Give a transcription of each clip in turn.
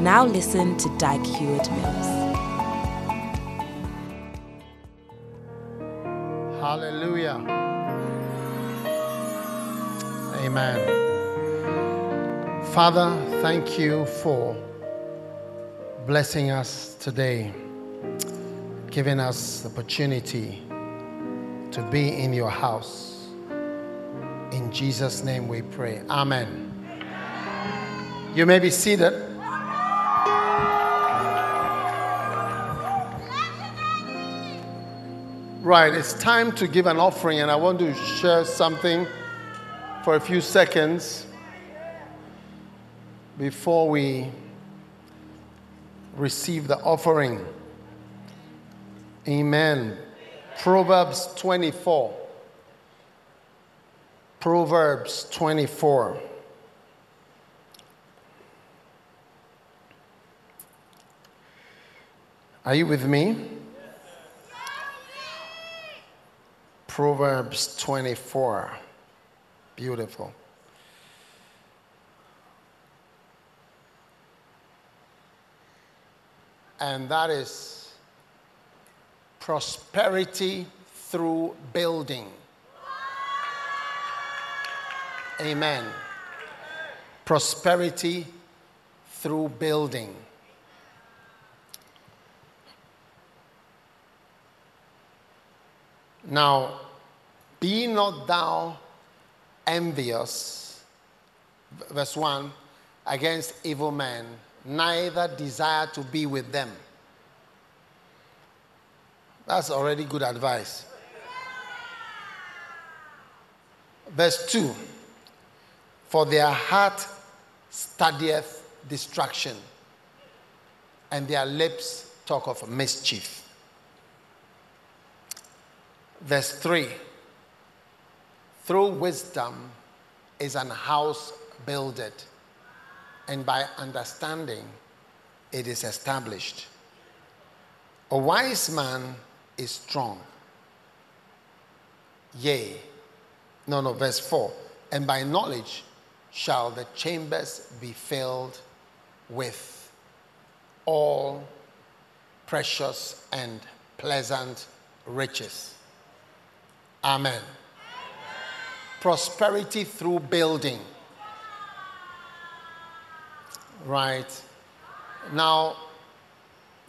Now listen to Dag Heward Mills. Hallelujah. Amen. Father, thank you for blessing us today, giving us the opportunity to be in your house. In Jesus' name we pray. Amen. You may be seated. Right, it's time to give an offering, and I want to share something for a few seconds before we receive the offering. Amen. Proverbs 24. Proverbs 24. Are you with me? Proverbs 24. Beautiful. And that is prosperity through building. Amen. Prosperity through building. Now, be not thou envious, verse 1, against evil men, neither desire to be with them. That's already good advice. Verse 2 For their heart studieth destruction, and their lips talk of mischief. Verse 3 Through wisdom is an house builded, and by understanding it is established. A wise man is strong. Yea, no, no, verse 4 and by knowledge shall the chambers be filled with all precious and pleasant riches. Amen. Prosperity through building. Right. Now,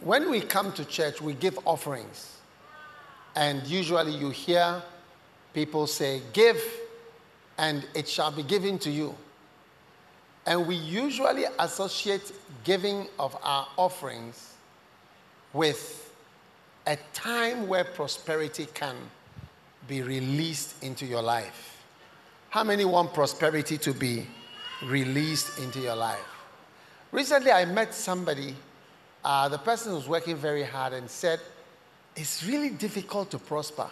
when we come to church, we give offerings. And usually you hear people say, Give, and it shall be given to you. And we usually associate giving of our offerings with a time where prosperity can be released into your life. How many want prosperity to be released into your life? Recently, I met somebody, uh, the person was working very hard and said, It's really difficult to prosper.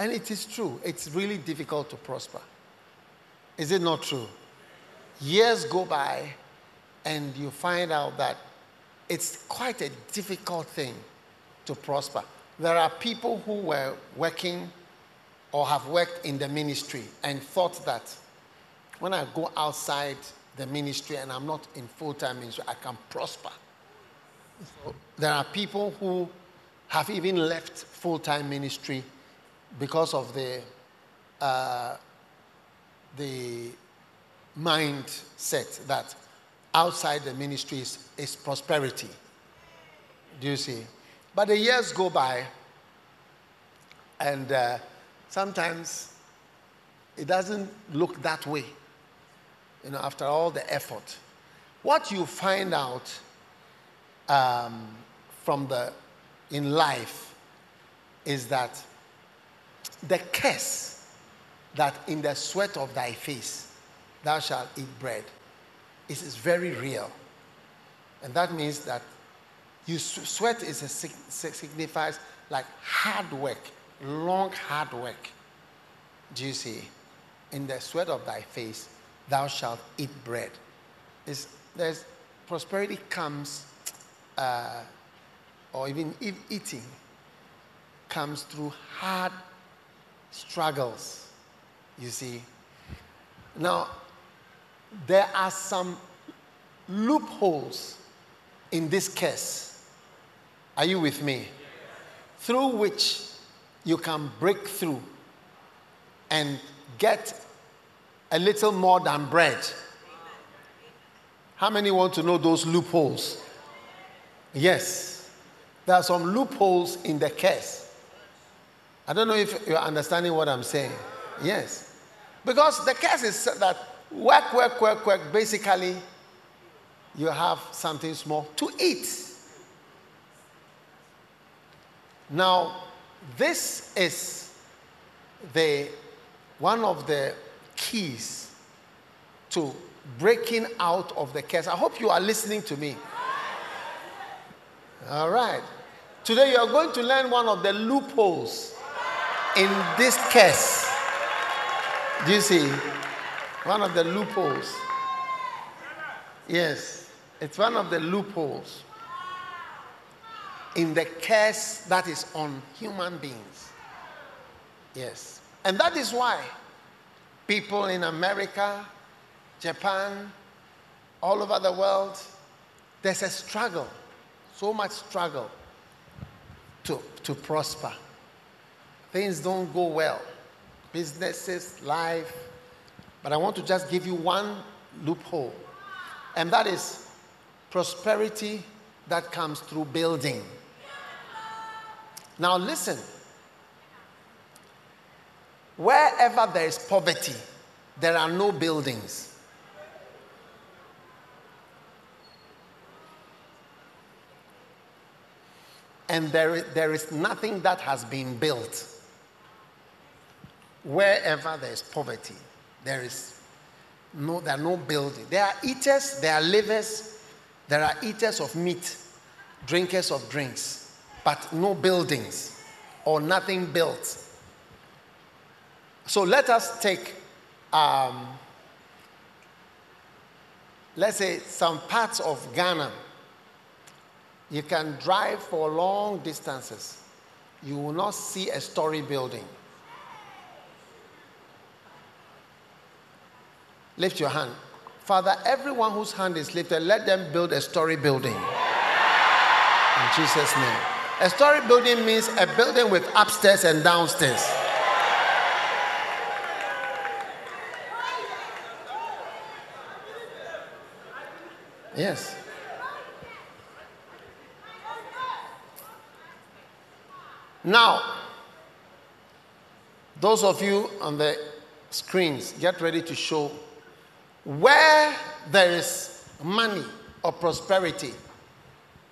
And it is true, it's really difficult to prosper. Is it not true? Years go by and you find out that it's quite a difficult thing to prosper. There are people who were working or have worked in the ministry and thought that when I go outside the ministry and I'm not in full time ministry, I can prosper. So there are people who have even left full time ministry because of the, uh, the mindset that outside the ministry is, is prosperity. Do you see? But the years go by, and uh, sometimes it doesn't look that way, you know, after all the effort. What you find out um, from the in life is that the curse that in the sweat of thy face thou shalt eat bread is, is very real. And that means that you sweat is a, signifies like hard work, long hard work. Do you see? In the sweat of thy face, thou shalt eat bread. It's, there's prosperity comes, uh, or even if eating comes through hard struggles. You see. Now, there are some loopholes in this case. Are you with me? Through which you can break through and get a little more than bread. How many want to know those loopholes? Yes. There are some loopholes in the case. I don't know if you're understanding what I'm saying. Yes. Because the case is that work, work, work, work, basically, you have something small to eat. Now, this is the one of the keys to breaking out of the curse. I hope you are listening to me. All right. Today you are going to learn one of the loopholes in this curse. Do you see? One of the loopholes. Yes, it's one of the loopholes in the curse that is on human beings. Yes. And that is why people in America, Japan, all over the world, there's a struggle, so much struggle to, to prosper. Things don't go well, businesses, life. But I want to just give you one loophole, and that is prosperity that comes through building. Now, listen wherever there is poverty, there are no buildings. And there, there is nothing that has been built. Wherever there is poverty, there is no, there are no building. There are eaters, there are livers, there are eaters of meat, drinkers of drinks, but no buildings or nothing built. So let us take, um, let's say, some parts of Ghana. You can drive for long distances. You will not see a story building. Lift your hand. Father, everyone whose hand is lifted, let them build a story building. In Jesus' name. A story building means a building with upstairs and downstairs. Yes. Now, those of you on the screens, get ready to show where there is money or prosperity,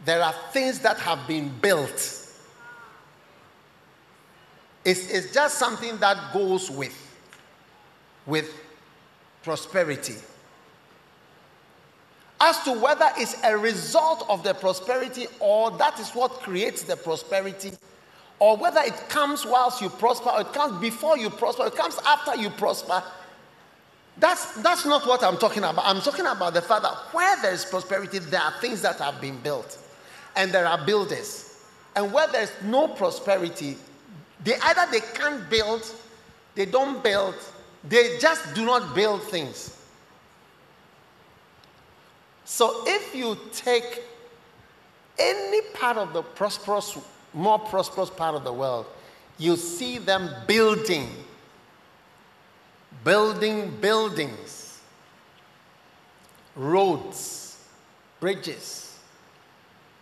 there are things that have been built. It's, it's just something that goes with, with prosperity. As to whether it's a result of the prosperity or that is what creates the prosperity, or whether it comes whilst you prosper or it comes before you prosper, or it comes after you prosper, that's, that's not what I'm talking about. I'm talking about the fact that where there is prosperity, there are things that have been built, and there are builders. And where there's no prosperity, they either they can't build, they don't build, they just do not build things. So if you take any part of the prosperous, more prosperous part of the world, you see them building building buildings, roads, bridges,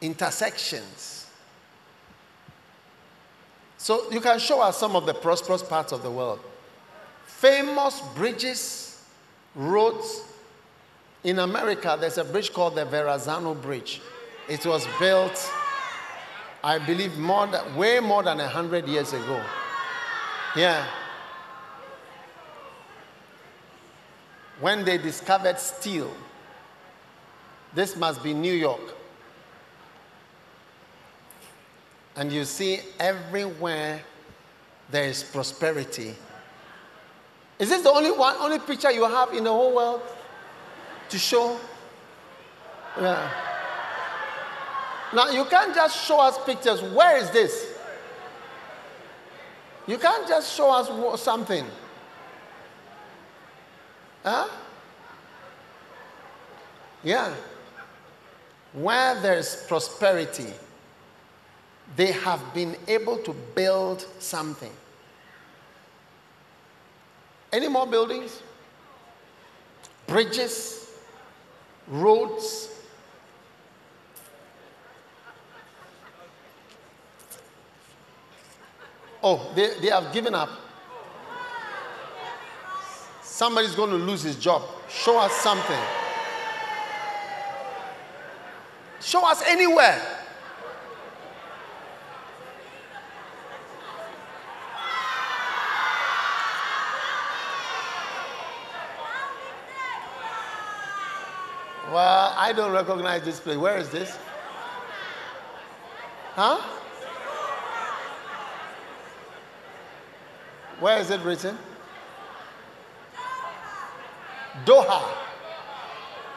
intersections. So you can show us some of the prosperous parts of the world. Famous bridges, roads. In America, there's a bridge called the Verrazano Bridge. It was built, I believe, more than, way more than 100 years ago. Yeah. when they discovered steel. This must be New York. And you see everywhere there is prosperity. Is this the only one, only picture you have in the whole world to show? Yeah. Now you can't just show us pictures. Where is this? You can't just show us something. Huh? Yeah. Where there's prosperity, they have been able to build something. Any more buildings? Bridges? Roads? Oh, they, they have given up. Somebody's going to lose his job. Show us something. Show us anywhere. Well, I don't recognize this place. Where is this? Huh? Where is it written? Doha.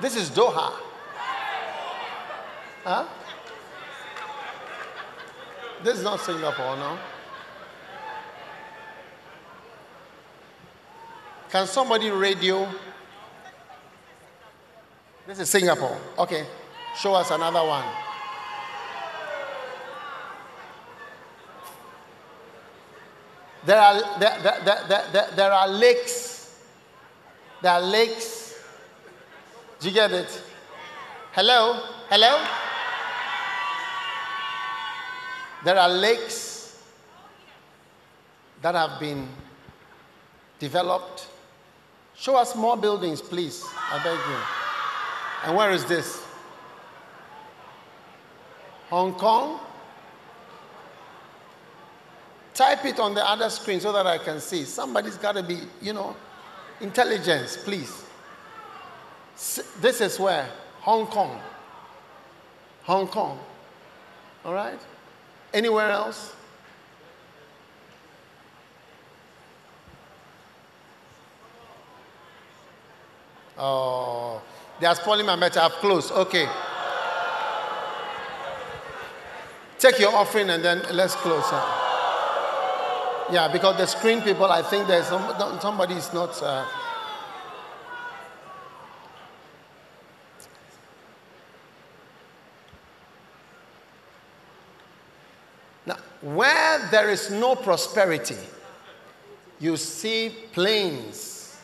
This is Doha. Huh? This is not Singapore, no? Can somebody radio? This is Singapore. Okay. Show us another one. There are, there, there, there, there, are lakes. There are lakes. Do you get it? Hello? Hello? There are lakes that have been developed. Show us more buildings, please. I beg you. And where is this? Hong Kong? Type it on the other screen so that I can see. Somebody's got to be, you know, intelligence, please. This is where? Hong Kong. Hong Kong. All right? Anywhere else? Oh, they are spoiling my match. I've closed. Okay. Take your offering and then let's close. Yeah, because the screen people, I think there's some, somebody is not. Uh, now, where there is no prosperity, you see plains,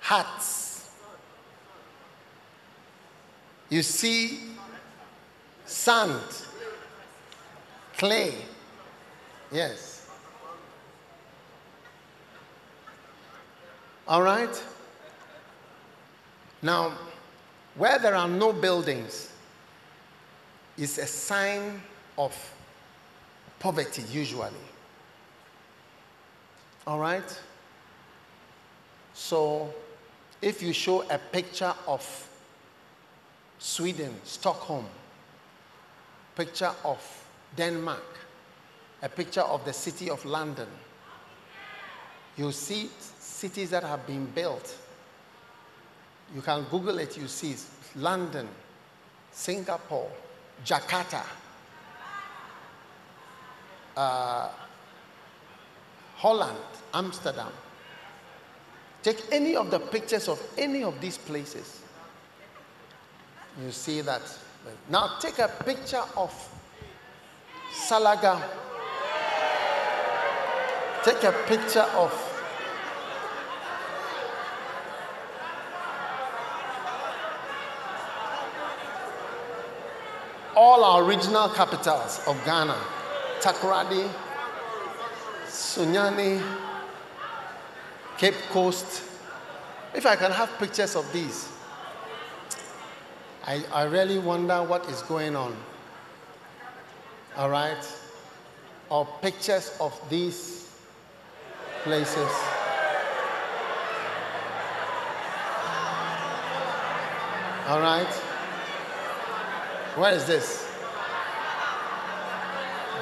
huts, you see sand, clay. Yes. All right? Now, where there are no buildings is a sign of poverty, usually. All right? So, if you show a picture of Sweden, Stockholm, picture of Denmark, a picture of the city of London, you see cities that have been built. You can Google it, you see London, Singapore, Jakarta, uh, Holland, Amsterdam. Take any of the pictures of any of these places. You see that. Now take a picture of Salaga. Take a picture of all our regional capitals of Ghana Takoradi, Sunyani, Cape Coast. If I can have pictures of these, I, I really wonder what is going on. All right? Or pictures of these places. All right? Where is this?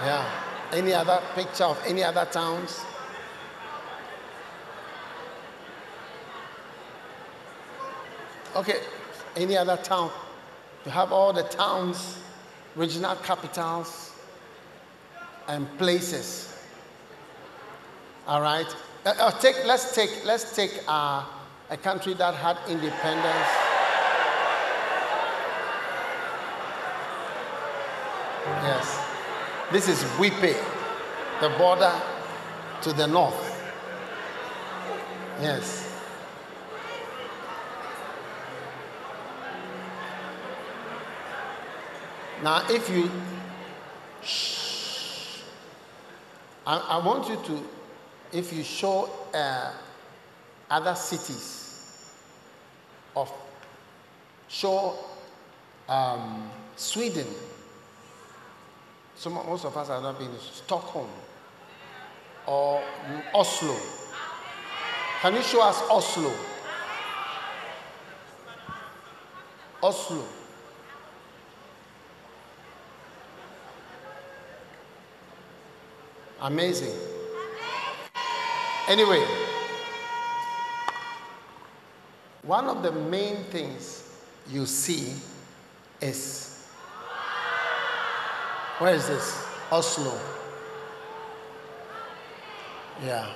Yeah. Any other picture of any other towns? Okay. Any other town? You have all the towns, regional capitals, and places. All right. Uh, uh, take, let's take let's take uh, a country that had independence. Yes. This is Wipe, the border to the north. Yes. Now, if you, shh, I, I want you to, if you show uh, other cities of, show um, Sweden. Some, most of us have not been in Stockholm or Oslo. Can you show us Oslo? Oslo. Amazing. Anyway, one of the main things you see is where is this? Oslo. Yeah.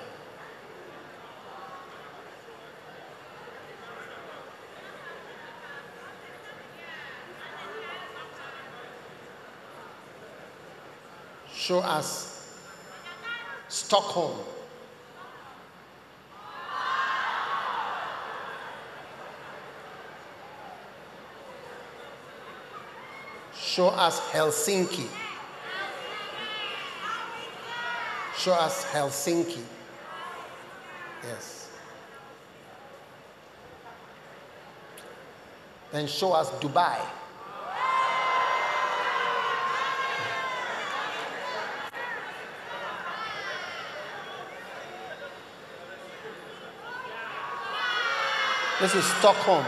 Show us Stockholm. Show us Helsinki. Show us Helsinki. Yes. Then show us Dubai. This is Stockholm.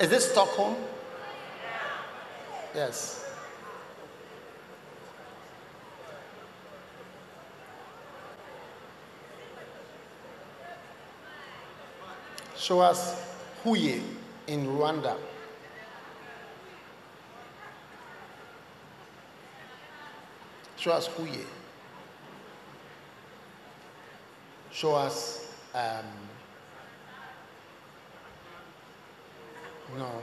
Is this Stockholm? Yes. Show us Huye in Rwanda. Show us Huye. Show us um, No.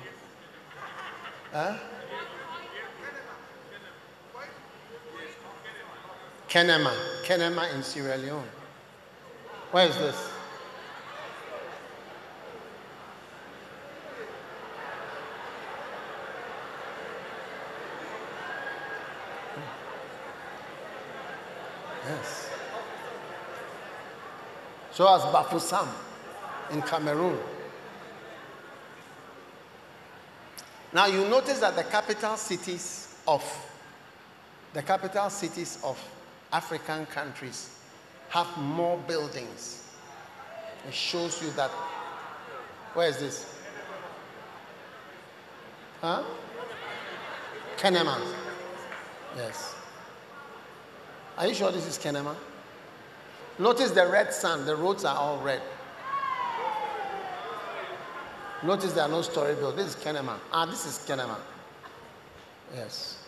Huh? Kenema. Kenema in Sierra Leone. Where is this? Yes. Show us Bafoussam in Cameroon. Now you notice that the capital cities of the capital cities of African countries have more buildings. It shows you that where is this? Huh? Kenema. Yes. Are you sure this is Kenema? Notice the red sand, the roads are all red. Notice there are no story built. This is Kenema. Ah, this is Kenema. Yes.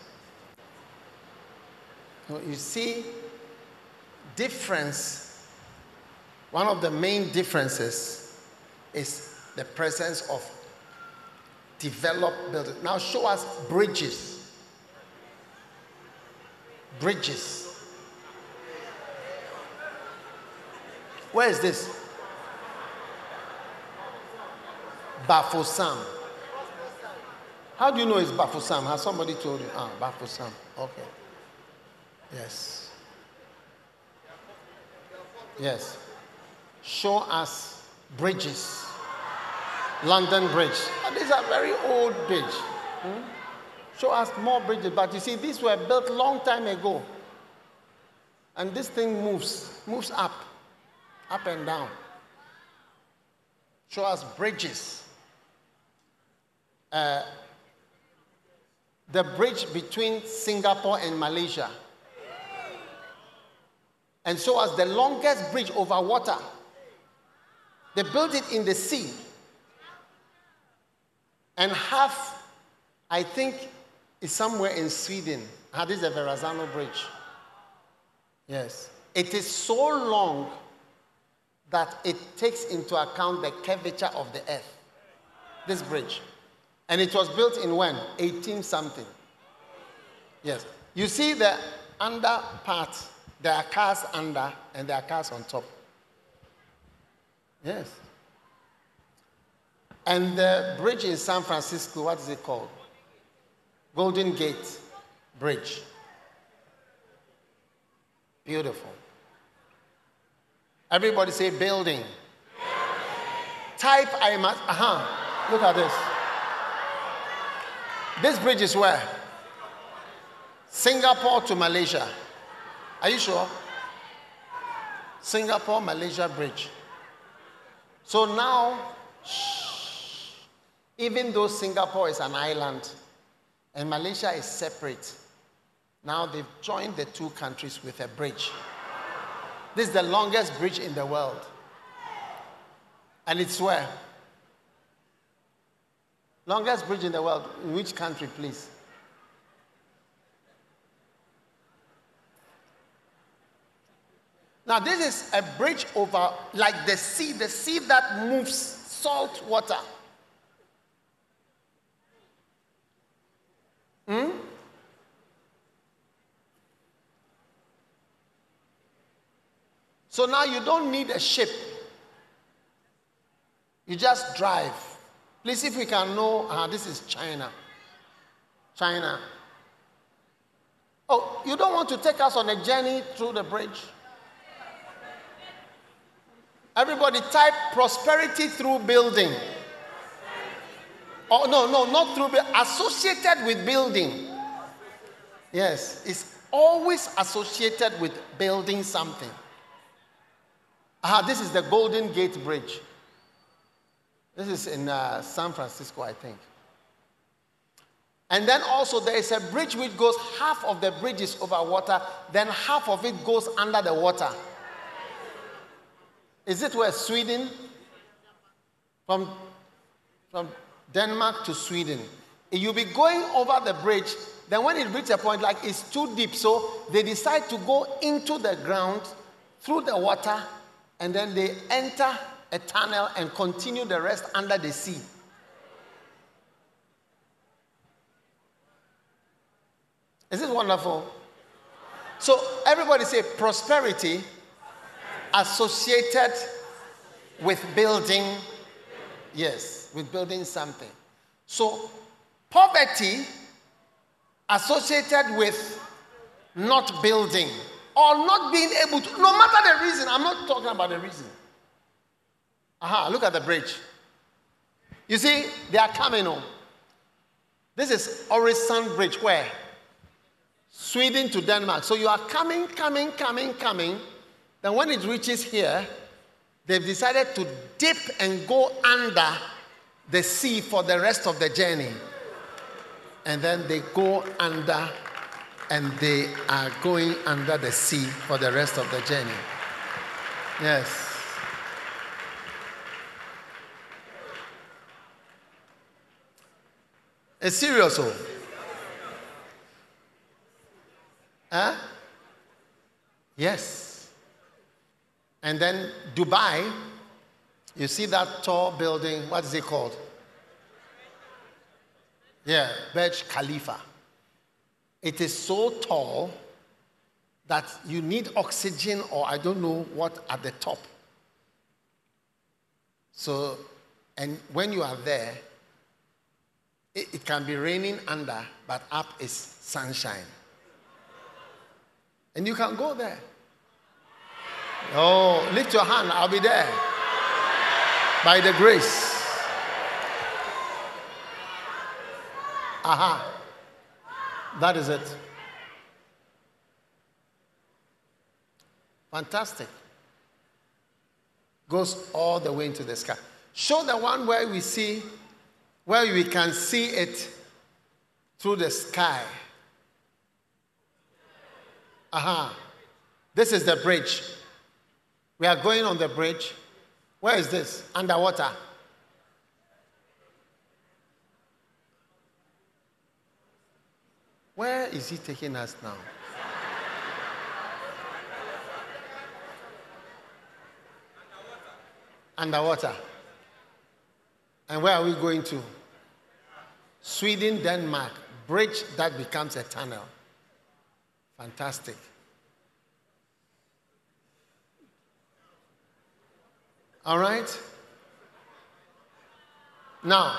you see, difference, one of the main differences is the presence of developed buildings. Now, show us bridges. Bridges. Where is this? Bafoussam. How do you know it's Bafoussam? Has somebody told you? Ah, Bafoussam. Okay. Yes. Yes. Show us bridges. London Bridge. Oh, these are very old bridge. Hmm? Show us more bridges. But you see, these were built long time ago. And this thing moves, moves up, up and down. Show us bridges. Uh, the bridge between Singapore and Malaysia. And so, as the longest bridge over water, they built it in the sea. And half, I think, is somewhere in Sweden. Ah, this is the Verrazano Bridge. Yes. It is so long that it takes into account the curvature of the earth. This bridge. And it was built in when? 18 something. Yes. You see the under part, there are cars under and there are cars on top. Yes. And the bridge in San Francisco, what is it called? Golden Gate Bridge. Beautiful. Everybody say building. building. Type I must. Uh huh. Look at this. This bridge is where? Singapore to Malaysia. Are you sure? Singapore Malaysia Bridge. So now, shh, even though Singapore is an island and Malaysia is separate, now they've joined the two countries with a bridge. This is the longest bridge in the world. And it's where? Longest bridge in the world. In which country, please? Now, this is a bridge over, like the sea, the sea that moves salt water. Hmm? So now you don't need a ship. You just drive. Please, if we can know, uh, this is China. China. Oh, you don't want to take us on a journey through the bridge? Everybody type prosperity through building. Oh, no, no, not through, associated with building. Yes, it's always associated with building something. Ah, this is the Golden Gate Bridge. This is in uh, San Francisco, I think. And then also there is a bridge which goes, half of the bridge is over water, then half of it goes under the water. Is it where Sweden? From, from Denmark to Sweden. You'll be going over the bridge, then when it reaches a point like it's too deep, so they decide to go into the ground through the water, and then they enter a tunnel and continue the rest under the sea. Is this wonderful? So everybody say prosperity associated with building, yes, with building something. So, poverty associated with not building or not being able to, no matter the reason, I'm not talking about the reason. Aha, look at the bridge. You see, they are coming home. This is Oresund Bridge, where? Sweden to Denmark. So you are coming, coming, coming, coming. Then when it reaches here, they've decided to dip and go under the sea for the rest of the journey. And then they go under and they are going under the sea for the rest of the journey. Yes. It's serious, oh. Huh? Yes. And then Dubai, you see that tall building, what is it called? Yeah, Burj Khalifa. It is so tall that you need oxygen or I don't know what at the top. So, and when you are there, it, it can be raining under, but up is sunshine. And you can go there. Oh, lift your hand. I'll be there. By the grace. Aha. That is it. Fantastic. Goes all the way into the sky. Show the one where we see, where we can see it through the sky. Aha. Uh-huh. This is the bridge. We are going on the bridge. Where is this? Underwater. Where is he taking us now? Underwater. And where are we going to? Sweden, Denmark. Bridge that becomes a tunnel. Fantastic. All right? Now,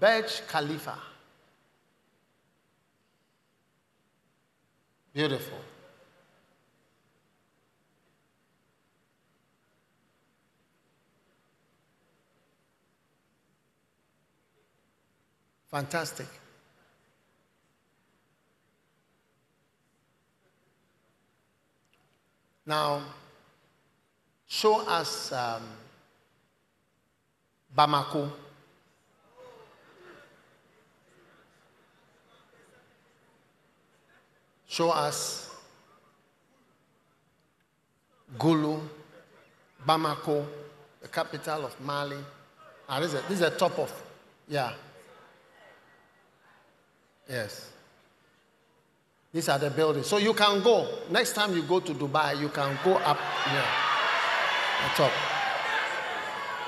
Burj Khalifa. Beautiful. Fantastic. Now, show us um, Bamako. Show us Gulu, Bamako, the capital of Mali. Ah, this, is this is the top of, yeah. Yes. These are the buildings. So you can go. Next time you go to Dubai, you can go up here. The top.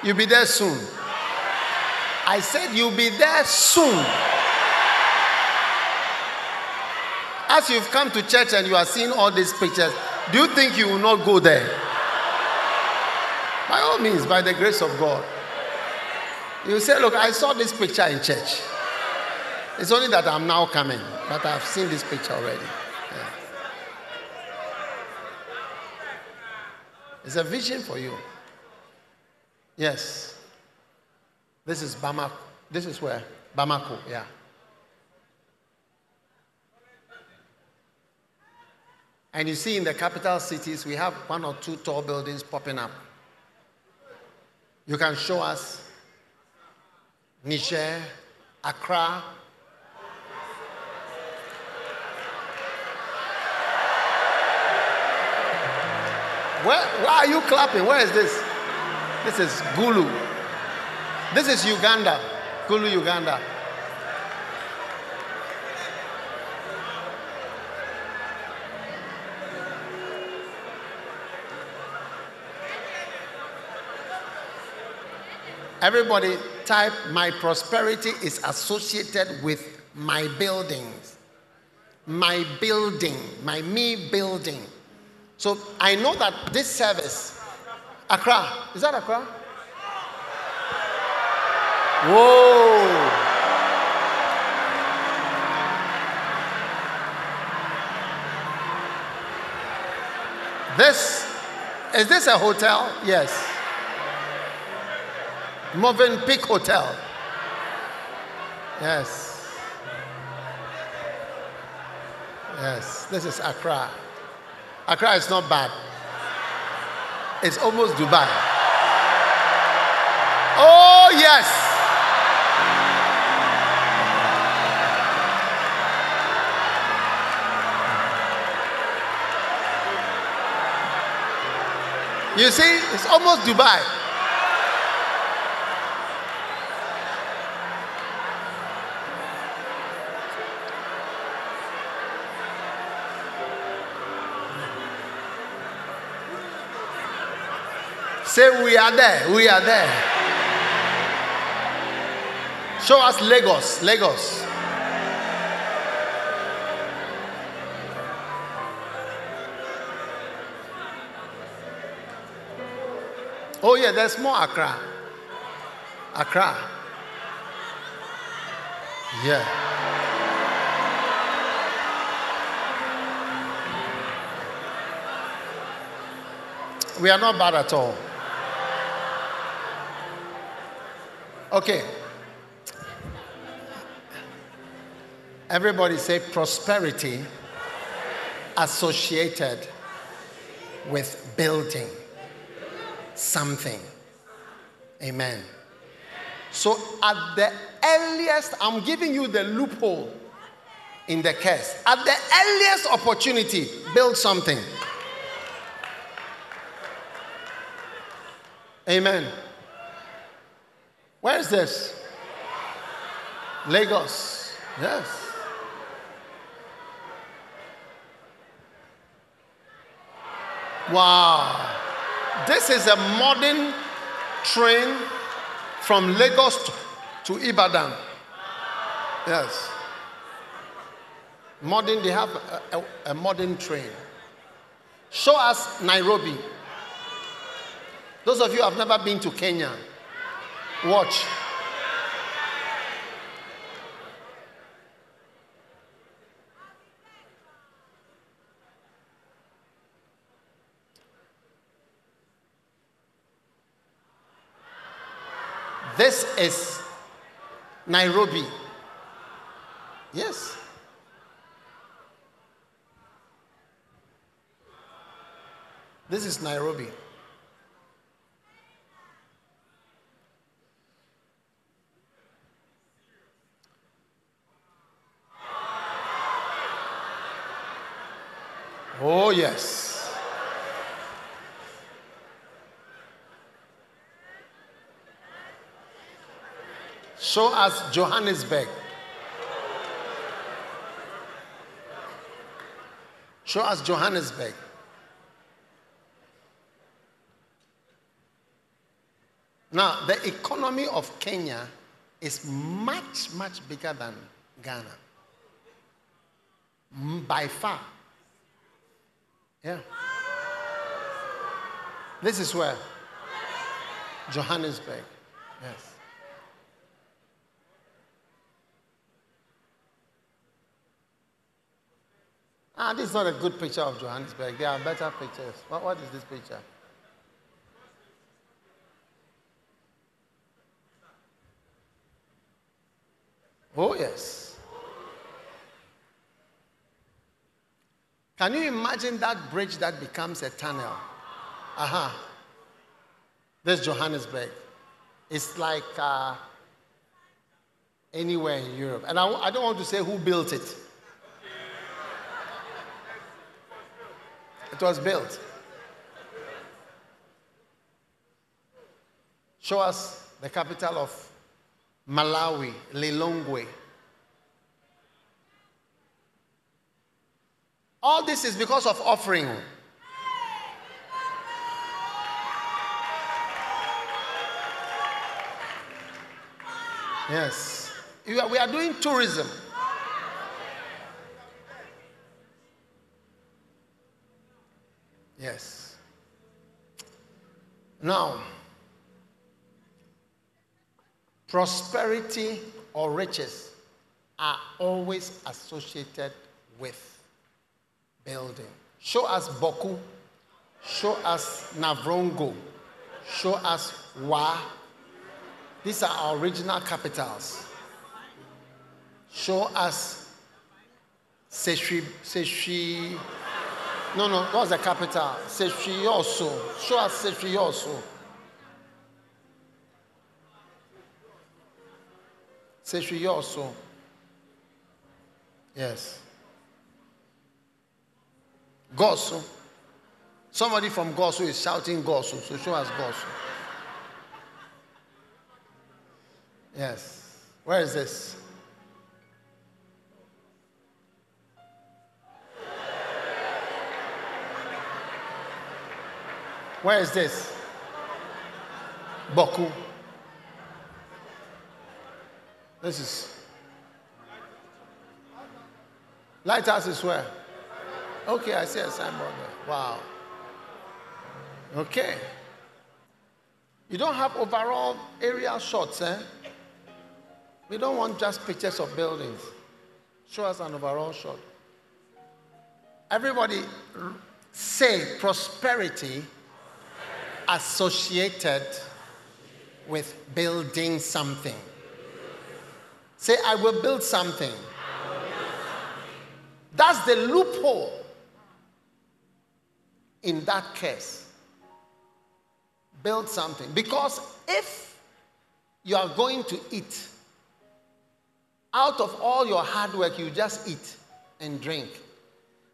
You'll be there soon. I said you'll be there soon. As you've come to church and you are seeing all these pictures, do you think you will not go there? By all means, by the grace of God. You say, Look, I saw this picture in church. It's only that I'm now coming, but I've seen this picture already. Yeah. It's a vision for you. Yes. This is Bamako. This is where? Bamako, yeah. And you see in the capital cities, we have one or two tall buildings popping up. You can show us Niger, Accra, Where, why are you clapping? Where is this? This is Gulu. This is Uganda. Gulu, Uganda. Everybody type, my prosperity is associated with my buildings. My building, my me building. So I know that this service, Accra, is that Accra? Whoa. This, is this a hotel? Yes. Movenpick Hotel. Yes. Yes, this is Accra. Accra is not bad. It's almost Dubai. Oh, yes. You see, it's almost Dubai. Say, we are there. We are there. Show us Lagos. Lagos. Oh, yeah, there's more Accra. Accra. Yeah. We are not bad at all. Okay. Everybody say prosperity associated with building something. Amen. So at the earliest, I'm giving you the loophole in the curse. At the earliest opportunity, build something. Amen. Where is this? Lagos. Yes. Wow. This is a modern train from Lagos to Ibadan. Yes. Modern, they have a, a, a modern train. Show us Nairobi. Those of you who have never been to Kenya, watch. This is Nairobi. Yes. This is Nairobi. Oh, yes. Show us Johannesburg. Show us Johannesburg. Now, the economy of Kenya is much, much bigger than Ghana. Mm, by far. Yeah. This is where? Johannesburg. Yes. Ah, this is not a good picture of Johannesburg. There are better pictures. what, what is this picture? Oh, yes. Can you imagine that bridge that becomes a tunnel? Aha. Uh-huh. This Johannesburg. It's like uh, anywhere in Europe. And I, I don't want to say who built it. It was built. Show us the capital of Malawi, Lilongwe. All this is because of offering. Yes. We are doing tourism. Yes. Now, prosperity or riches are always associated with building. Show us Bawku. show us Navrongo, show us Wa. These are our original capitals. Show us Seshi, Seshi. No, no, what's the capital? Sefwi Wiawso. Show us Sefwi Wiawso. Sefrioso. Yes. Goaso. Somebody from Goaso is shouting Goaso, so show us Goaso. Yes. Where is this? Where is this? Bawku. This is. Lighthouse is where? Okay, I see a signboard there. Wow. Okay. You don't have overall aerial shots, eh? We don't want just pictures of buildings. Show us an overall shot. Everybody say prosperity associated with building something. Say, I will build something. That's the loophole in that case. Build something. Because if you are going to eat out of all your hard work, you just eat and drink.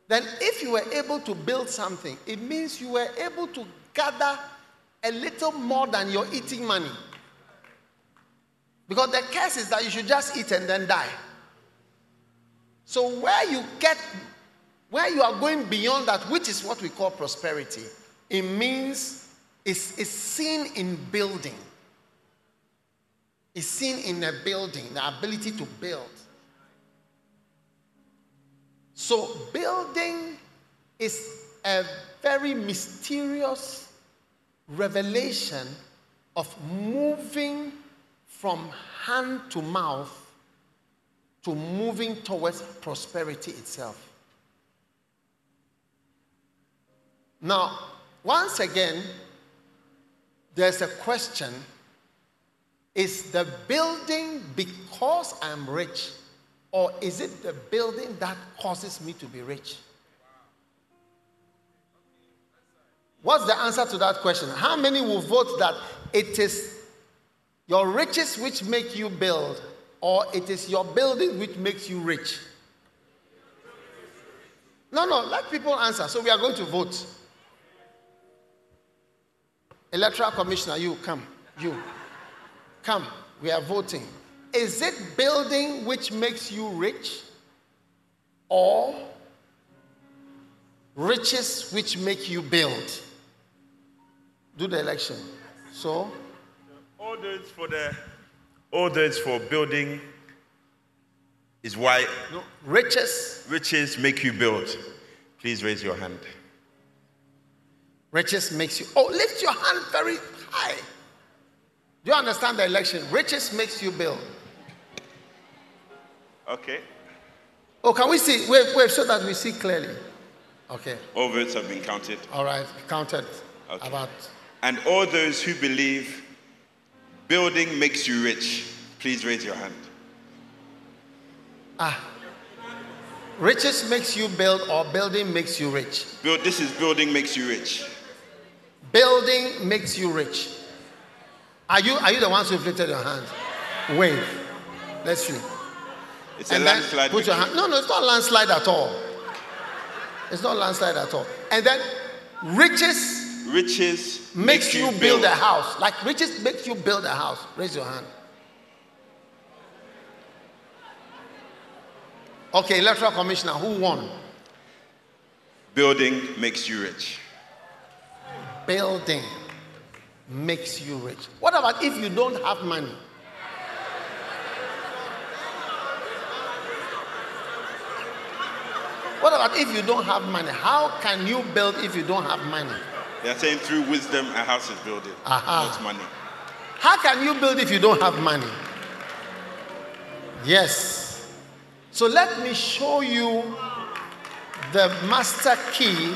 Then, if you were able to build something, it means you were able to gather a little more than your eating money. Because the curse is that you should just eat and then die. So, where you get, where you are going beyond that, which is what we call prosperity, it means it's, it's seen in building. It's seen in a building, the ability to build. So, building is a very mysterious revelation of moving from hand to mouth to moving towards prosperity itself. Now, once again, there's a question Is the building because I'm rich, or is it the building that causes me to be rich? What's the answer to that question? How many will vote that it is your riches which make you build, or it is your building which makes you rich? No, no, let people answer. So we are going to vote. Electoral Commissioner, you come. You. Come. We are voting. Is it building which makes you rich? Or riches which make you build? Do the election. So? Orders for the orders for building is why no, riches riches make you build. Please raise your hand. Riches makes you. Oh, lift your hand very high. Do you understand the election? Riches makes you build. Okay. Oh, can we see? Wait, wait, so that we see clearly. Okay. All votes have been counted. All right, counted. Okay. About. And all those who believe building makes you rich, please raise your hand. Ah. Riches makes you build, or building makes you rich. Build. This is building makes you rich. Building makes you rich. Are you, are you the ones who lifted your hands? Wave. Let's see. It's and a landslide. Put your hand. No, no, it's not landslide at all. It's not landslide at all. And then riches. Riches makes you, you build. build a house. Like riches makes you build a house. Raise your hand. Okay, electoral commissioner, who won? Building makes you rich building makes you rich. What about if you don't have money? What about if you don't have money? How can you build if you don't have money? They're saying through wisdom a house is building. Aha. Not money. How can you build if you don't have money? Yes. So let me show you the master key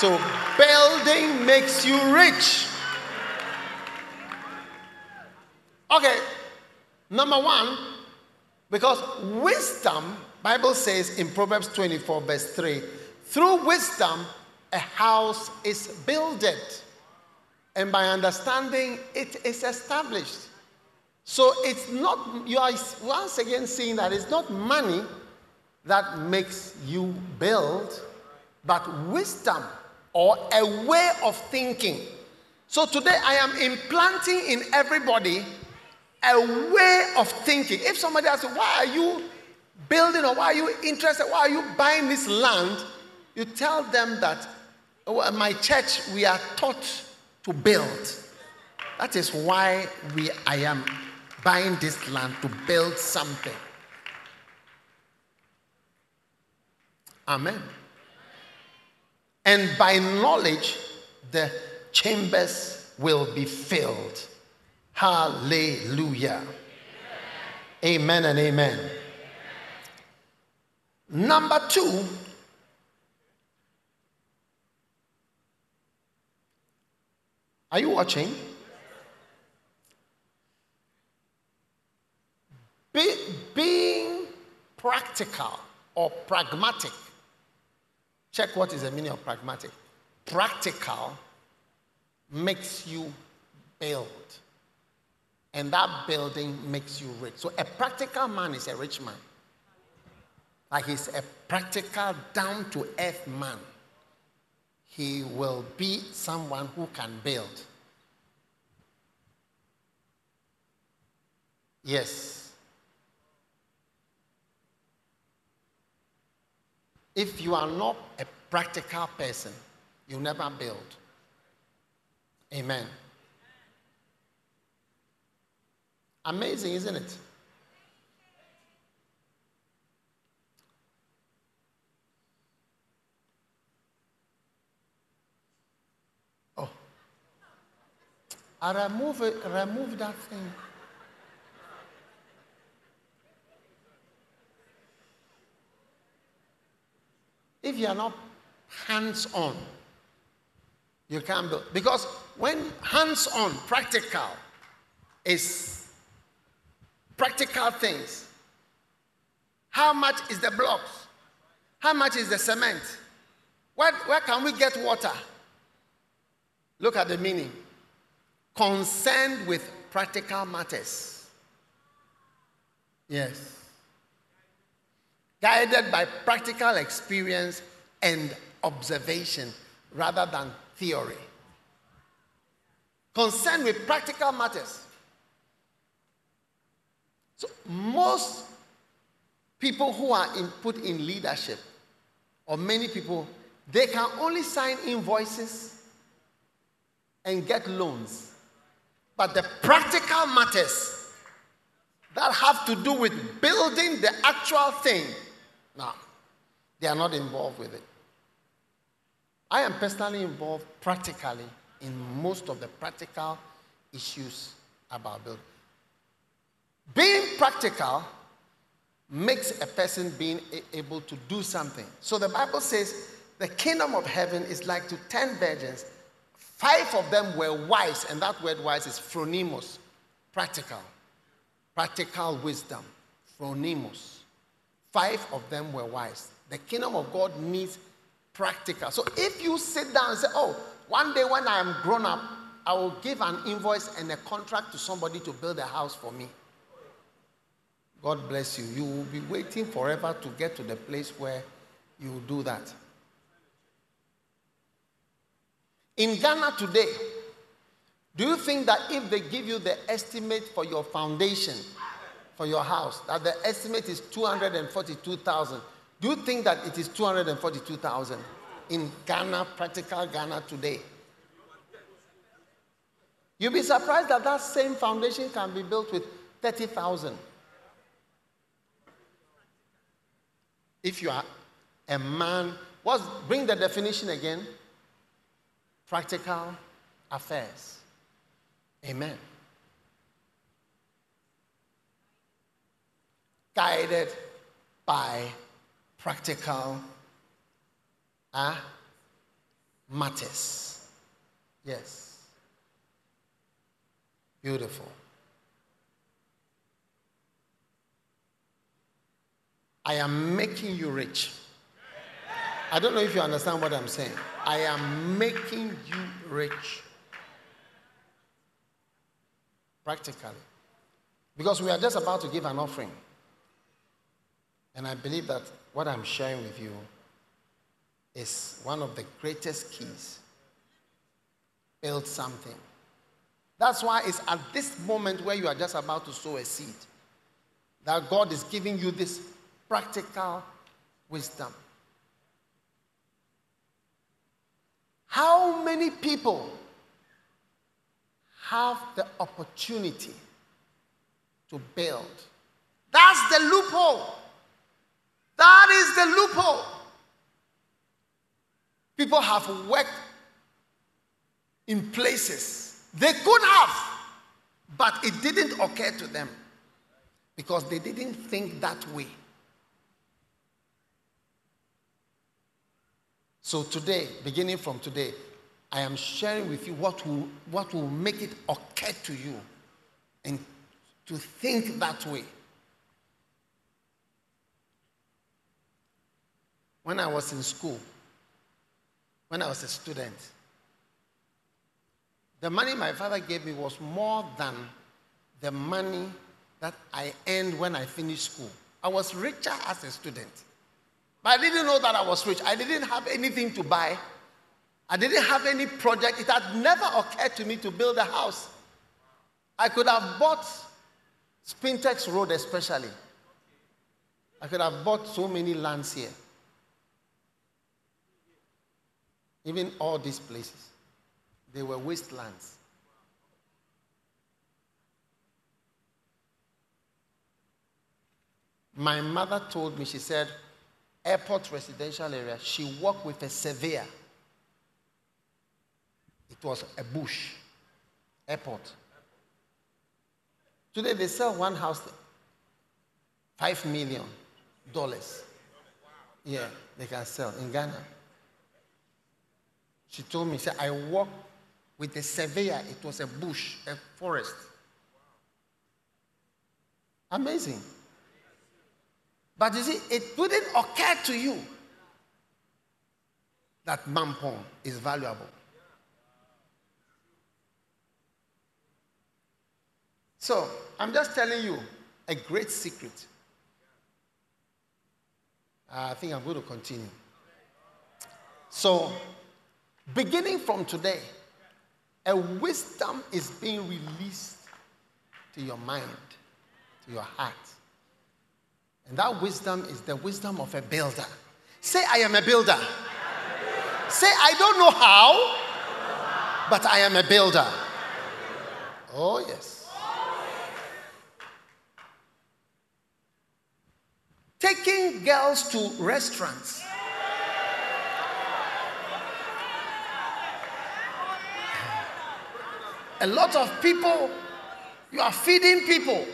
so building makes you rich. Okay, number one, because wisdom, Bible says in Proverbs 24, verse 3, through wisdom a house is builded, and by understanding it is established. So it's not, you are once again seeing that it's not money that makes you build, but wisdom or a way of thinking. So today I am implanting in everybody a way of thinking. If somebody asks, why are you building or why are you interested? Why are you buying this land? You tell them that oh, my church, we are taught to build. That is why we, I am buying this land to build something. Amen. And by knowledge, the chambers will be filled. Hallelujah. Amen and amen. Number two, are you watching? Be, being practical or pragmatic Check what is the meaning of pragmatic. Practical makes you build. and that building makes you rich. So a practical man is a rich man. Like he's a practical, down to earth man. He will be someone who can build. Yes. If you are not a practical person, you never build. Amen. Amazing, isn't it? Oh. I remove it, remove that thing. If you are not hands on, you can't build. Because when hands on, practical, is practical things. How much is the blocks? How much is the cement? Where, where can we get water? Look at the meaning. Concerned with practical matters. Yes. Guided by practical experience and observation rather than theory. Concerned with practical matters. So, most people who are in, put in leadership, or many people, they can only sign invoices and get loans. But the practical matters that have to do with building the actual thing, now, they are not involved with it. I am personally involved practically in most of the practical issues about building. Being practical makes a person being able to do something. So the Bible says the kingdom of heaven is like to 10 virgins. Five of them were wise, and that word wise is phronimos, practical. Practical wisdom, phronimos. Five of them were wise. The kingdom of God needs practical. So if you sit down and say, Oh, one day when I am grown up, I will give an invoice and a contract to somebody to build a house for me. God bless you. You will be waiting forever to get to the place where you do that. In Ghana today, do you think that if they give you the estimate for your foundation, for your house, that the estimate is 242,000, do you think that it is 242,000 in Ghana, practical Ghana today? You'll be surprised that that same foundation can be built with 30,000. If you are a man, what's, bring the definition again practical affairs. Amen. Guided by practical uh, matters. Yes. Beautiful. I am making you rich. I don't know if you understand what I'm saying. I am making you rich. Practically. Because we are just about to give an offering. And I believe that what I'm sharing with you is one of the greatest keys. Build something. That's why it's at this moment where you are just about to sow a seed that God is giving you this practical wisdom. How many people have the opportunity to build? That's the loophole. That is the loophole. People have worked in places they could have, but it didn't occur to them because they didn't think that way. So today, beginning from today, I am sharing with you what will, what will make it occur to you and to think that way. When I was in school, when I was a student, the money my father gave me was more than the money that I earned when I finished school. I was richer as a student. But I didn't know that I was rich. I didn't have anything to buy. I didn't have any project. It had never occurred to me to build a house. I could have bought Spintex Road, especially. I could have bought so many lands here. Even all these places, they were wastelands. My mother told me, she said, airport residential area, she worked with a surveyor. It was a bush, airport. Today they sell one house, five million dollars. Yeah, they can sell in Ghana. She told me, said, I worked with a surveyor. It was a bush, a forest. Amazing. But you see, it wouldn't occur to you that Mampong is valuable. So, I'm just telling you a great secret. I think I'm going to continue. So, beginning from today, a wisdom is being released to your mind, to your heart. And that wisdom is the wisdom of a builder. Say, I am a builder. Say, I don't know how, but I am a builder. Oh, yes. Taking girls to restaurants. A lot of people, you are feeding people,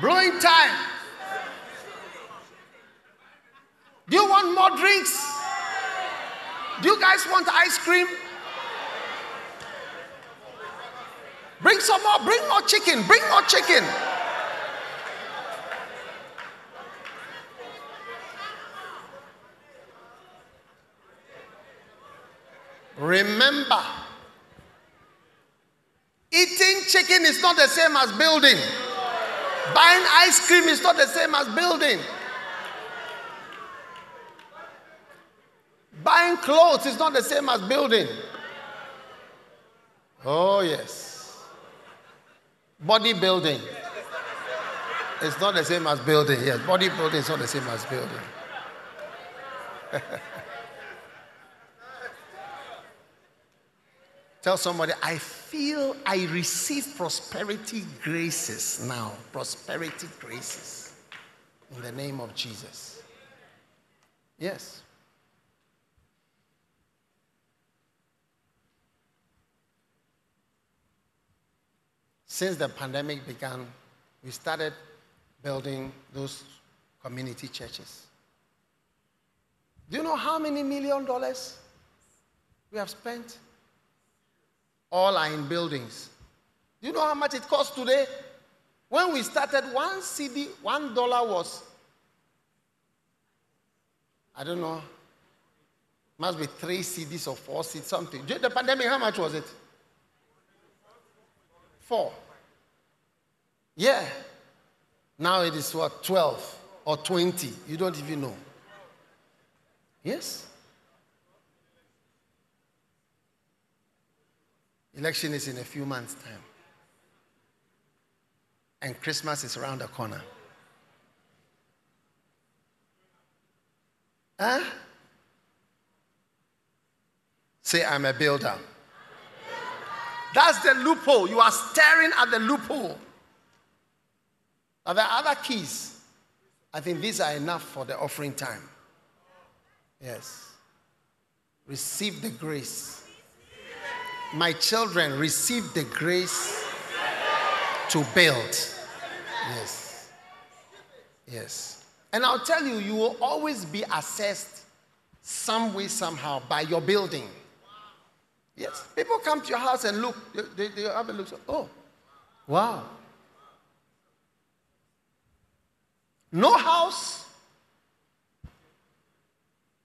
blowing time. Do you want more drinks? Do you guys want ice cream? Bring some more, bring more chicken, bring more chicken. Remember, chicken is not the same as building. Buying ice cream is not the same as building. Buying clothes is not the same as building. Oh, yes. Bodybuilding is not the same as building. Yes, bodybuilding is not the same as building. Tell somebody, I feel I receive prosperity graces now. Prosperity graces. In the name of Jesus. Yes. Since the pandemic began, we started building those community churches. Do you know how many million dollars we have spent? All are in buildings. Do you know how much it costs today? When we started, one cedi, one dollar was, I don't know, must be three cedis or four cedis, something. During the pandemic, how much was it? Four. Yeah. Now it is what, 12 or 20. You don't even know. Yes. Election is in a few months' time. And Christmas is around the corner. Huh? Say, I'm a builder. That's the loophole. You are staring at the loophole. Are there other keys? I think these are enough for the offering time. Yes. Receive the grace. My children, receive the grace to build. Yes. Yes. And I'll tell you, you will always be assessed some way, somehow by your building. Yes. People come to your house and look, they, they have a look. Oh, wow. No house,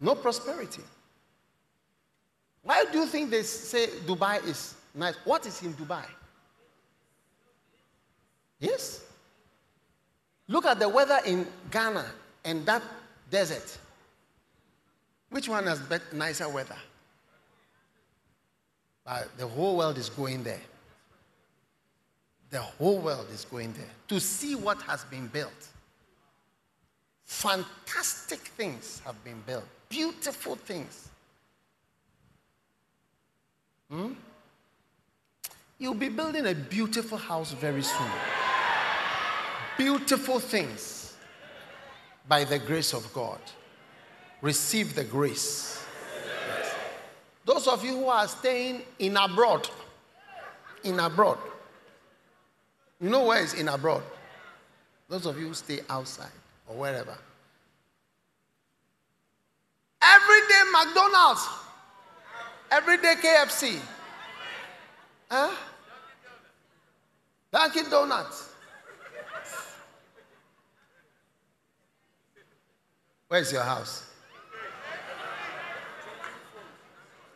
no prosperity. Why do you think they say Dubai is nice? What is in Dubai? Yes. Look at the weather in Ghana and that desert. Which one has nicer weather? But the whole world is going there. The whole world is going there to see what has been built. Fantastic things have been built, beautiful things. Hmm? You'll be building a beautiful house very soon. Beautiful things by the grace of God. Receive the grace. Yes. Those of you who are staying in abroad, in abroad, you know where is in abroad? Those of you who stay outside or wherever. Every day McDonald's, every day KFC. Huh? Dunkin' Donuts. Where's your house?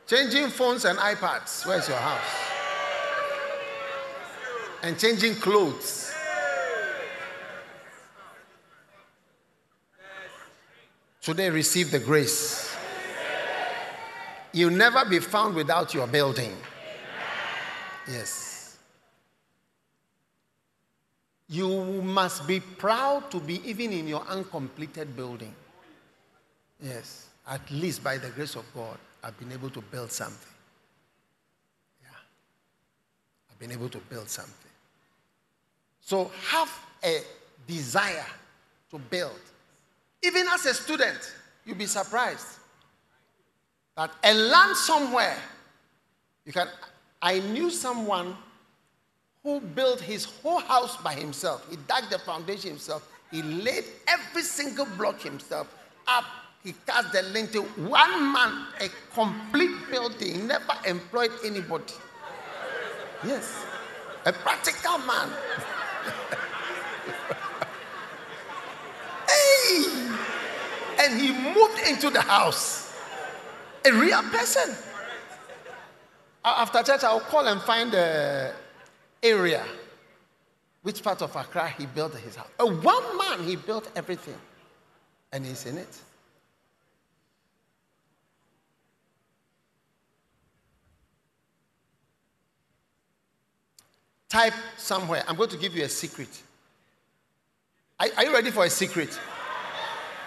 Changing phones and iPads. Where's your house? And changing clothes. Today, receive the grace. You'll never be found without your building. Yes. You must be proud to be even in your uncompleted building. Yes. At least by the grace of God, I've been able to build something. Yeah. I've been able to build something. So have a desire to build. Even as a student, you'll be surprised that a land somewhere, you can. I knew someone who built his whole house by himself. He dug the foundation himself. He laid every single block himself up. He cast the lintel. One man, a complete building, never employed anybody. Yes, a practical man. hey! And he moved into the house. A real person. After church, I'll call and find the area, which part of Accra he built his house. A one man, he built everything, and he's in it. Type somewhere. I'm going to give you a secret. Are, are you ready for a secret?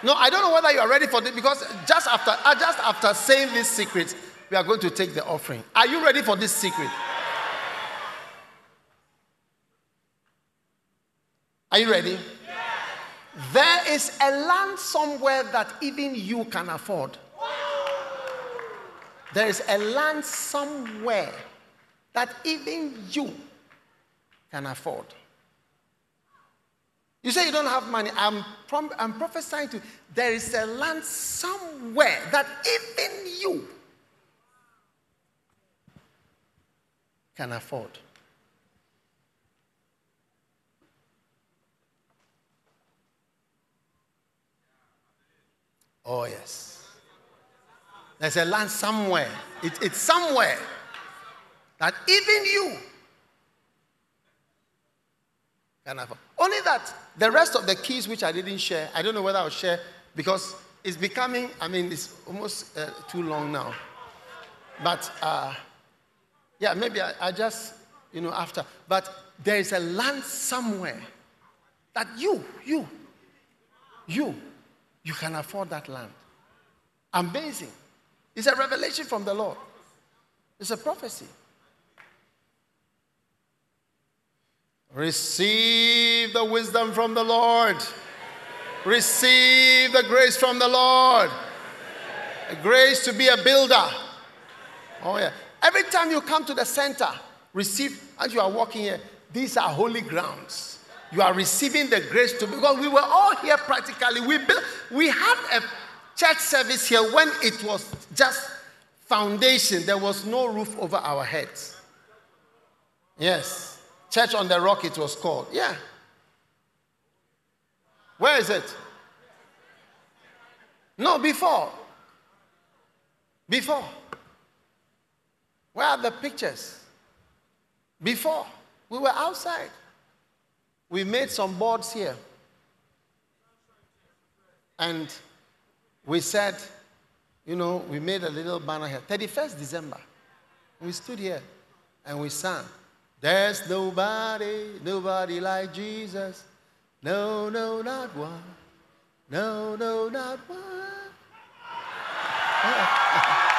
No, I don't know whether you are ready for this because just after, uh, just after saying this secret, we are going to take the offering. Are you ready for this secret? Are you ready? There is a land somewhere that even you can afford. There is a land somewhere that even you can afford. You say you don't have money. I'm, prom- I'm prophesying to you. There is a land somewhere that even you can afford. Oh, yes. There's a land somewhere. It, it's somewhere that even you can afford. Only that the rest of the keys which I didn't share, I don't know whether I'll share because it's becoming, I mean, it's almost uh, too long now. But uh, yeah, maybe I, I just, you know, after. But there is a land somewhere that you, you, you, you can afford that land. Amazing. It's a revelation from the Lord, it's a prophecy. Receive the wisdom from the Lord. Receive the grace from the Lord. The grace to be a builder. Oh, yeah. Every time you come to the center, receive, as you are walking here, these are holy grounds. You are receiving the grace to, because we were all here practically. We, built, we had a church service here when it was just foundation, there was no roof over our heads. Yes. Church on the Rock, it was called. Yeah. Where is it? No, before. Before. Where are the pictures? Before. We were outside. We made some boards here. And we said, you know, we made a little banner here. 31st December. We stood here and we sang. There's nobody, nobody like Jesus. No, no, not one. No, no, not one.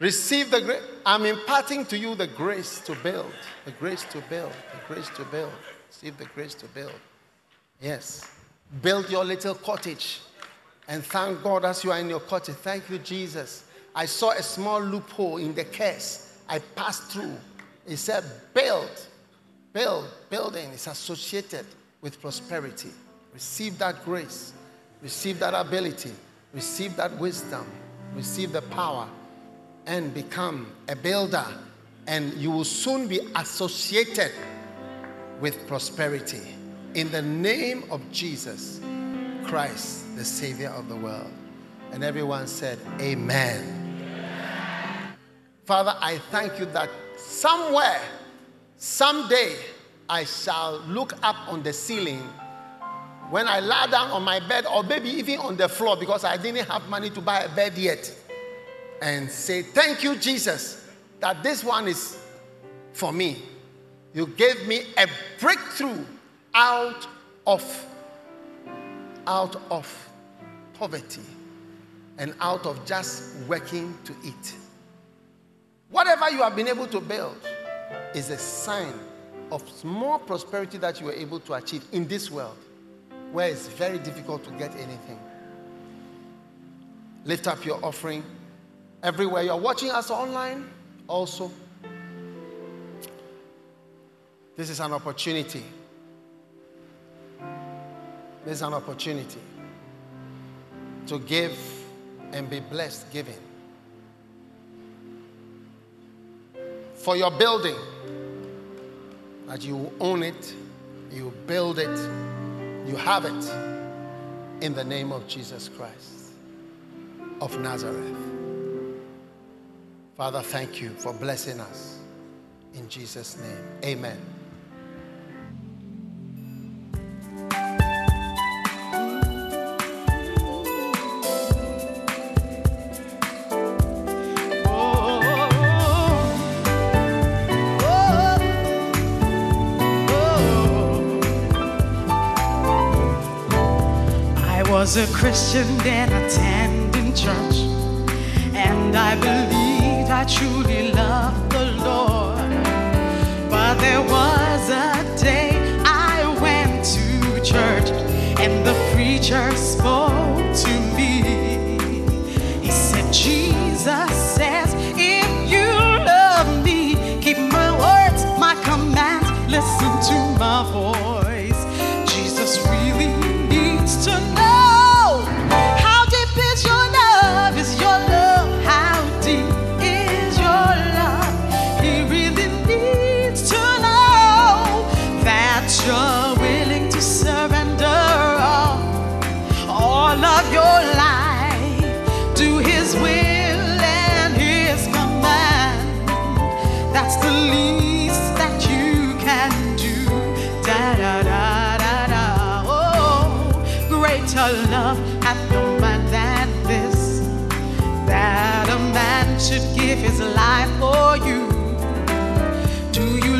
Receive the grace. I'm imparting to you the grace to build. The grace to build. The grace to build. Receive the grace to build. Yes. Build your little cottage and thank God as you are in your cottage. Thank you, Jesus. I saw a small loophole in the curse. I passed through. It said, build. Build. Building is associated with prosperity. Receive that grace. Receive that ability. Receive that wisdom. Receive the power and become a builder. And you will soon be associated with prosperity. In the name of Jesus Christ, the Savior of the world. And everyone said, Amen. Father, I thank you that somewhere, someday, I shall look up on the ceiling when I lie down on my bed, or maybe even on the floor because I didn't have money to buy a bed yet, and say, Thank you, Jesus, that this one is for me. You gave me a breakthrough out of out of poverty and out of just working to eat. Whatever you have been able to build is a sign of small prosperity that you were able to achieve in this world where it's very difficult to get anything. Lift up your offering everywhere you're watching us online also. This is an opportunity there's an opportunity to give and be blessed giving. For your building, that you own it, you build it, you have it in the name of Jesus Christ of Nazareth. Father, thank you for blessing us. In Jesus' name, amen. Was a Christian then attending church, and I believed I truly loved the Lord. But there was a day I went to church, and the preacher spoke to me. He said, Jesus says, if you love me, keep my words, my commands, listen to my voice. Greater love hath no man than this, that a man should give his life for you. Do you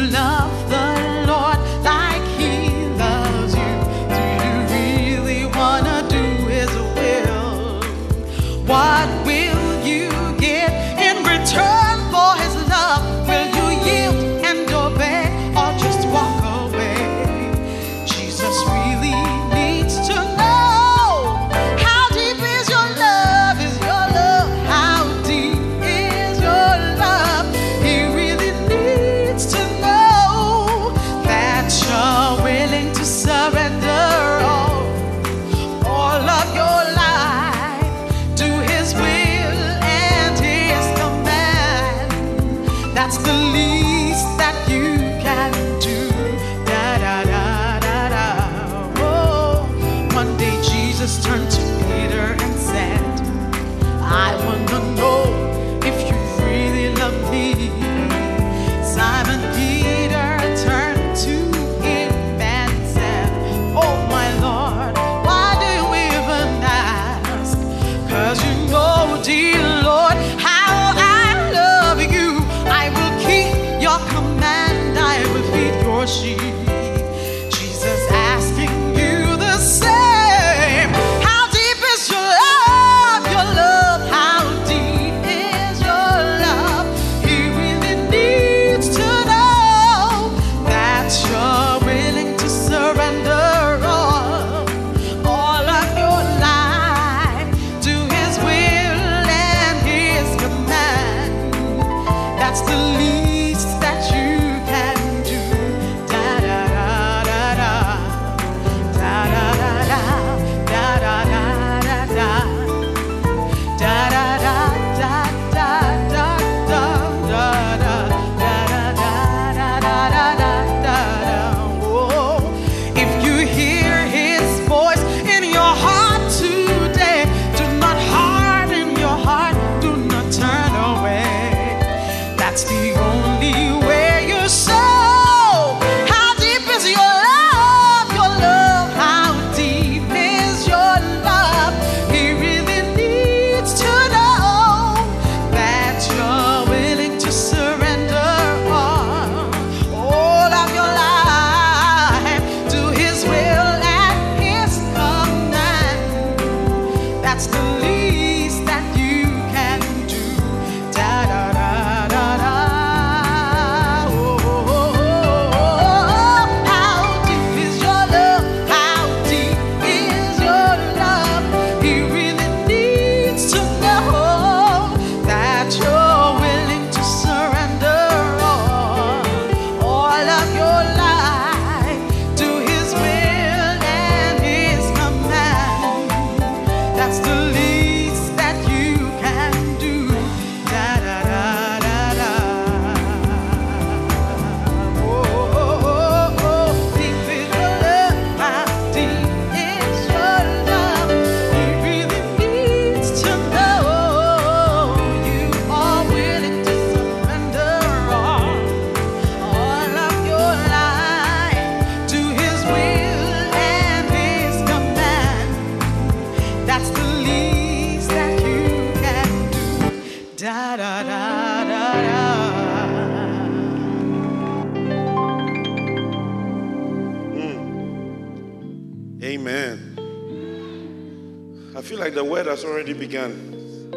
feel like the word has already begun.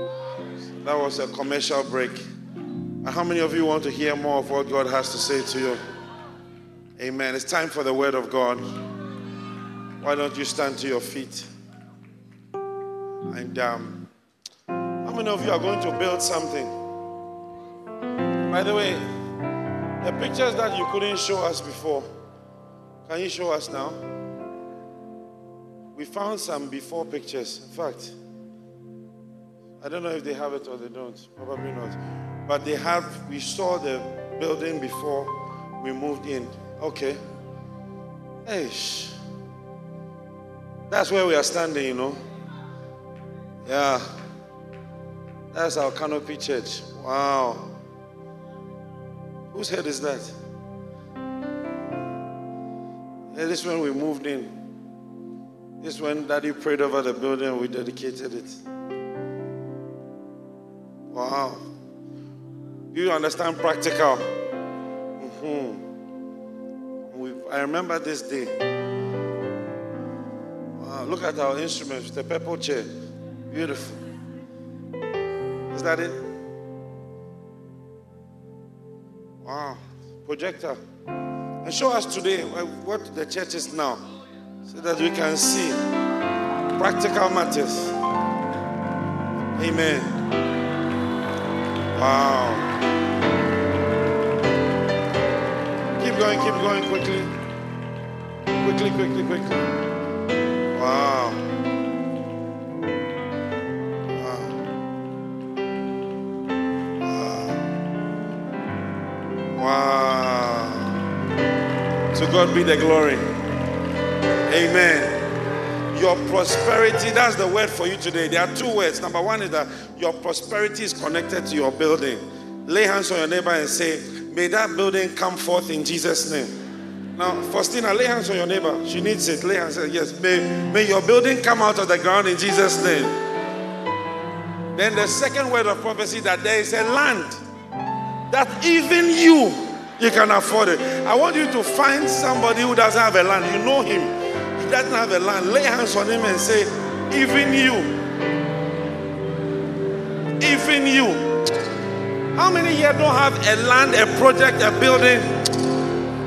That was a commercial break. And how many of you want to hear more of what God has to say to you? Amen. It's time for the word of God. Why don't you stand to your feet? And um, how many of you are going to build something? By the way, the pictures that you couldn't show us before, can you show us now? We found some before pictures. In fact, I don't know if they have it or they don't. Probably not. But they have, we saw the building before we moved in. Okay. Hey, that's where we are standing, you know. Yeah. That's our canopy church. Wow. Whose head is that? Yeah, this when we moved in. This when Daddy prayed over the building and we dedicated it. Wow. You understand practical? Mhm. We, I remember this day. Wow, look at our instruments, the purple chair. Beautiful. Is that it? Wow. Projector. And show us today what the church is now so that we can see practical matters. Amen. Wow. Keep going, keep going quickly. Quickly, quickly, quickly. Wow. Wow. Wow. To God be the glory. Amen. Your prosperity, that's the word for you today. There are two words. Number one is that your prosperity is connected to your building. Lay hands on your neighbor and say, May that building come forth in Jesus' name. Now, Faustina, lay hands on your neighbor. She needs it. Lay hands. Yes. May, may your building come out of the ground in Jesus' name. Then the second word of prophecy that there is a land that even you you can afford it. I want you to find somebody who doesn't have a land. You know him. Doesn't have a land. Lay hands on him and say, even you. Even you. How many here don't have a land, a project, a building?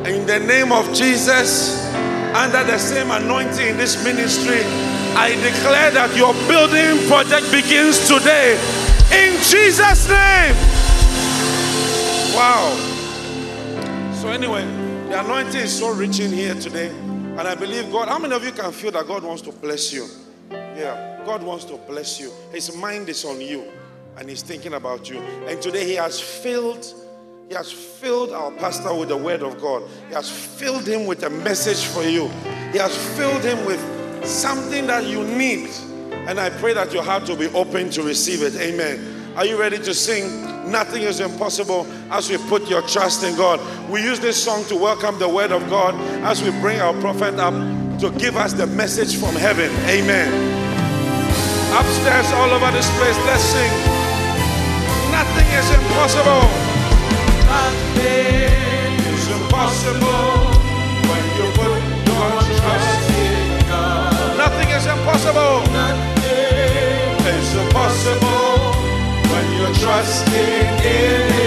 In the name of Jesus, under the same anointing in this ministry, I declare that your building project begins today. In Jesus' name. Wow. So, anyway, the anointing is so rich in here today. And I believe God, how many of you can feel that God wants to bless you? Yeah, God wants to bless you. His mind is on you and He's thinking about you. And today He has filled. He has filled our pastor with the word of God. He has filled him with a message for you. He has filled him with something that you need. And I pray that your heart will be open to receive it. Amen. Are you ready to sing? Nothing is impossible as we put your trust in God. We use this song to welcome the word of God as we bring our prophet up to give us the message from heaven. Amen. Upstairs, all over this place, let's sing. Nothing is impossible. Nothing is impossible when you put your trust in God. Nothing is impossible. Nothing is impossible when you're trusting in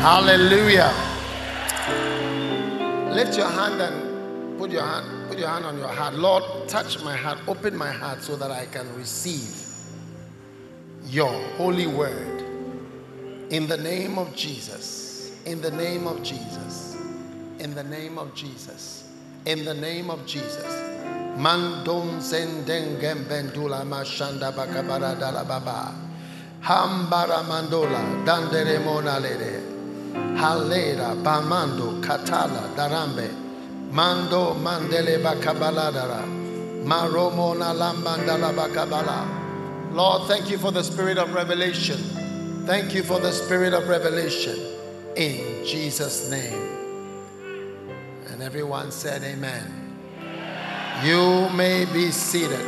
Hallelujah. Lift your hand and put your hand, put your hand on your heart. Lord, touch my heart, open my heart so that I can receive your holy word. In the name of Jesus. In the name of Jesus. In the name of Jesus. In the name of Jesus. Mandon zendengem bendula mashanda bakabara dala baba. Hambara mandola dandere mona lere. Halera bamando katala darambe. Mando mandele bakabaladara. Maromona lambandala bakabala. Lord, thank you for the spirit of revelation. Thank you for the spirit of revelation. In Jesus' name. And everyone said, Amen. You may be seated.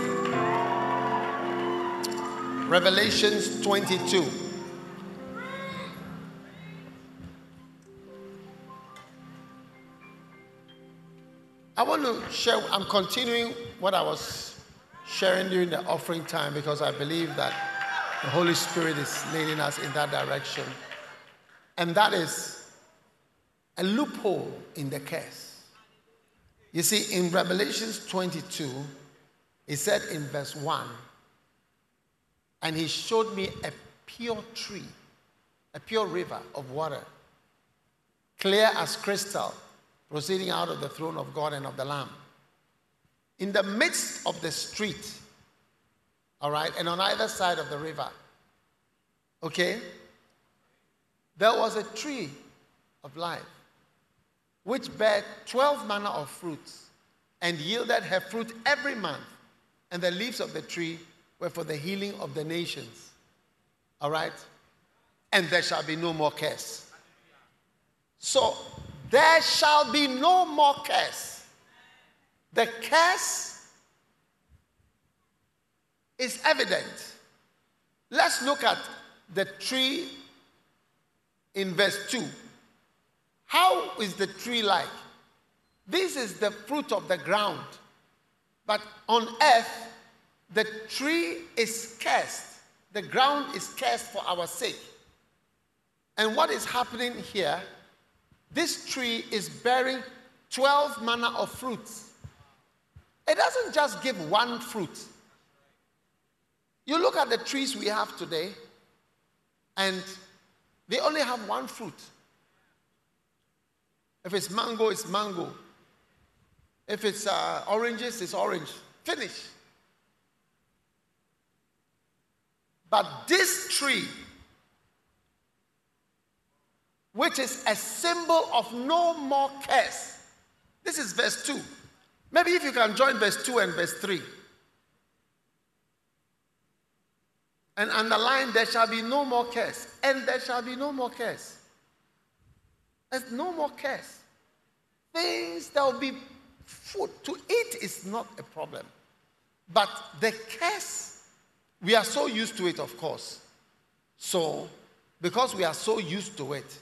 Revelations 22. I want to share, I'm continuing what I was sharing during the offering time because I believe that the Holy Spirit is leading us in that direction. And that is a loophole in the curse. You see, in Revelations 22, it said in verse 1, and he showed me a pure tree, a pure river of water, clear as crystal, proceeding out of the throne of God and of the Lamb. In the midst of the street, all right, and on either side of the river, okay, there was a tree of life which bare 12 manner of fruits and yielded her fruit every month, and the leaves of the tree were for the healing of the nations. All right? And there shall be no more curse. So, there shall be no more curse. The curse is evident. Let's look at the tree in verse 2. How is the tree like? This is the fruit of the ground. But on earth, the tree is cursed. The ground is cursed for our sake. And what is happening here? This tree is bearing 12 manner of fruits. It doesn't just give one fruit. You look at the trees we have today, and they only have one fruit. If it's mango, it's mango. If it's uh, oranges, it's orange. Finish. But this tree which is a symbol of no more curse. This is verse 2. Maybe if you can join verse 2 and verse 3. And underline, there shall be no more curse. And there shall be no more curse. There's no more curse. Things that will be food to eat is not a problem. But the curse, we are so used to it, of course. So, because we are so used to it,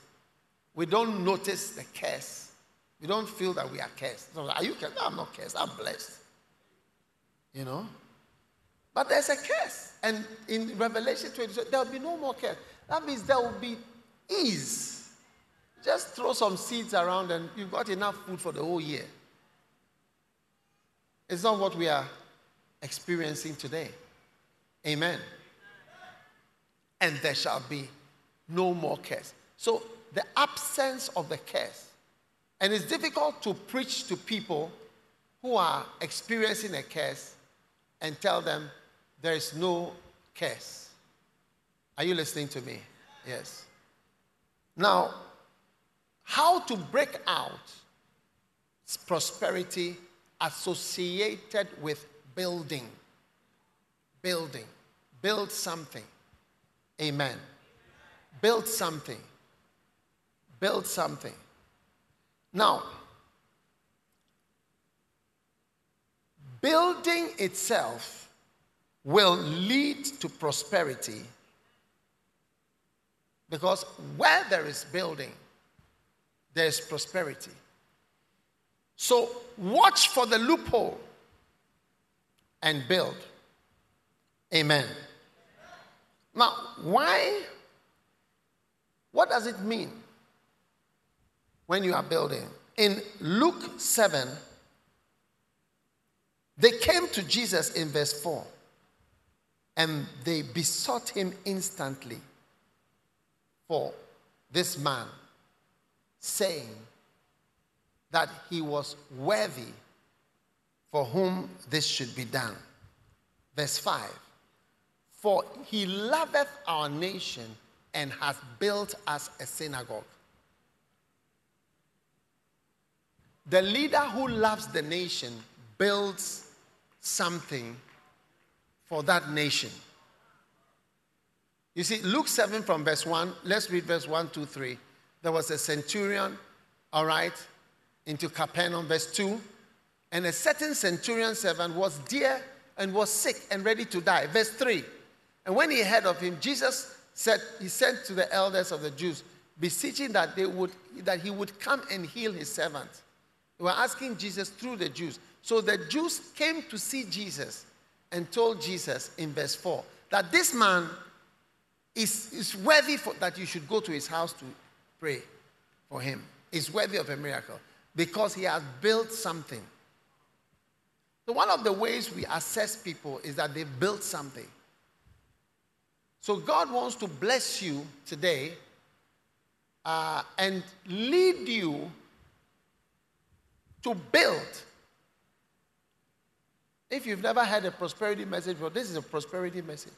we don't notice the curse. We don't feel that we are cursed. So, are you cursed? No, I'm not cursed. I'm blessed. You know? But there's a curse. And in Revelation 20, there will be no more curse. That means there will be ease. Just throw some seeds around and you've got enough food for the whole year. It's not what we are experiencing today. Amen. And there shall be no more curse. So, the absence of the curse. And it's difficult to preach to people who are experiencing a curse and tell them there is no curse. Are you listening to me? Yes. Now, how to break out prosperity associated with building. Building. Build something. Amen. Build something. Build something. Now, building itself will lead to prosperity because where there is building, there is prosperity. So watch for the loophole and build. Amen. Now, why? What does it mean when you are building? In Luke 7, they came to Jesus in verse 4 and they besought him instantly for this man saying that he was worthy for whom this should be done. Verse 5 For he loveth our nation and has built us a synagogue. The leader who loves the nation builds something for that nation. You see, Luke 7 from verse 1, let's read verse 1, 2, 3 there was a centurion, all right, into Capernaum, verse 2. And a certain centurion servant was dear and was sick and ready to die. Verse 3. And when he heard of him, Jesus said, He sent to the elders of the Jews, beseeching that they would that he would come and heal his servant. They were asking Jesus through the Jews. So the Jews came to see Jesus and told Jesus in verse 4 that this man is, is worthy for, that you should go to his house to pray for him. Is worthy of a miracle because he has built something. So, one of the ways we assess people is that they've built something. So, God wants to bless you today uh, and lead you to build. If you've never had a prosperity message, well, this is a prosperity message.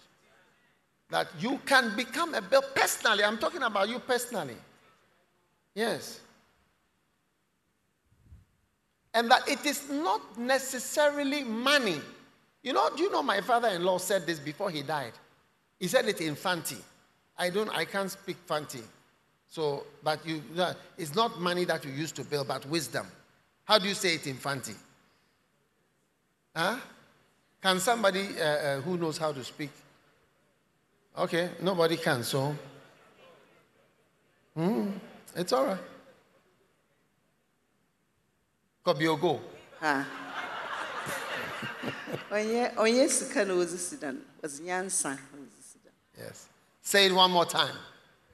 That you can become a build personally. I'm talking about you personally. Yes. And that it is not necessarily money. You know, do you know my father-in-law said this before he died? He said it in Fanti. I don't, I can't speak Fanti. So, but you, uh, it's not money that you use to build, but wisdom. How do you say it in Fanti? Huh? Can somebody uh, uh, who knows how to speak? Okay, nobody can, so. Hmm. It's all right. Kobiogo. Ha. Onye onye sika na ozi sidan was nyansa na ozi. Yes. Say it one more time.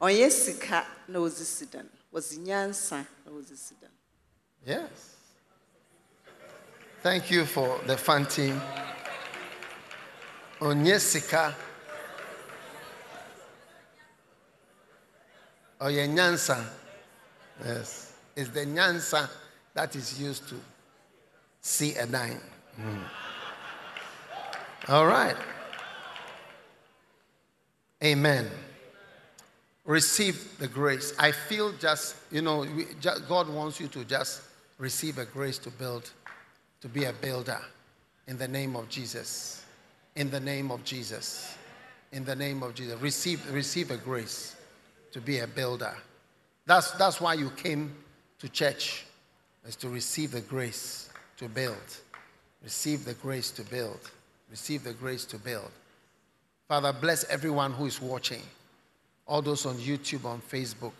Onye sika na ozi sidan was nyansa na ozi. Yes. Thank you for the Fanti. Onyesika. Oyenyansa. Yes. It's the nyansa that is used to see a dime. Mm. All right. Amen. receive the grace. I feel just, you know, God wants you to just receive a grace to build, to be a builder in the name of Jesus. In the name of Jesus. In the name of Jesus. Receive, receive a grace to be a builder. That's, that's why you came to church, is to receive the grace to build. Receive the grace to build. Receive the grace to build. Father, bless everyone who is watching, all those on YouTube, on Facebook,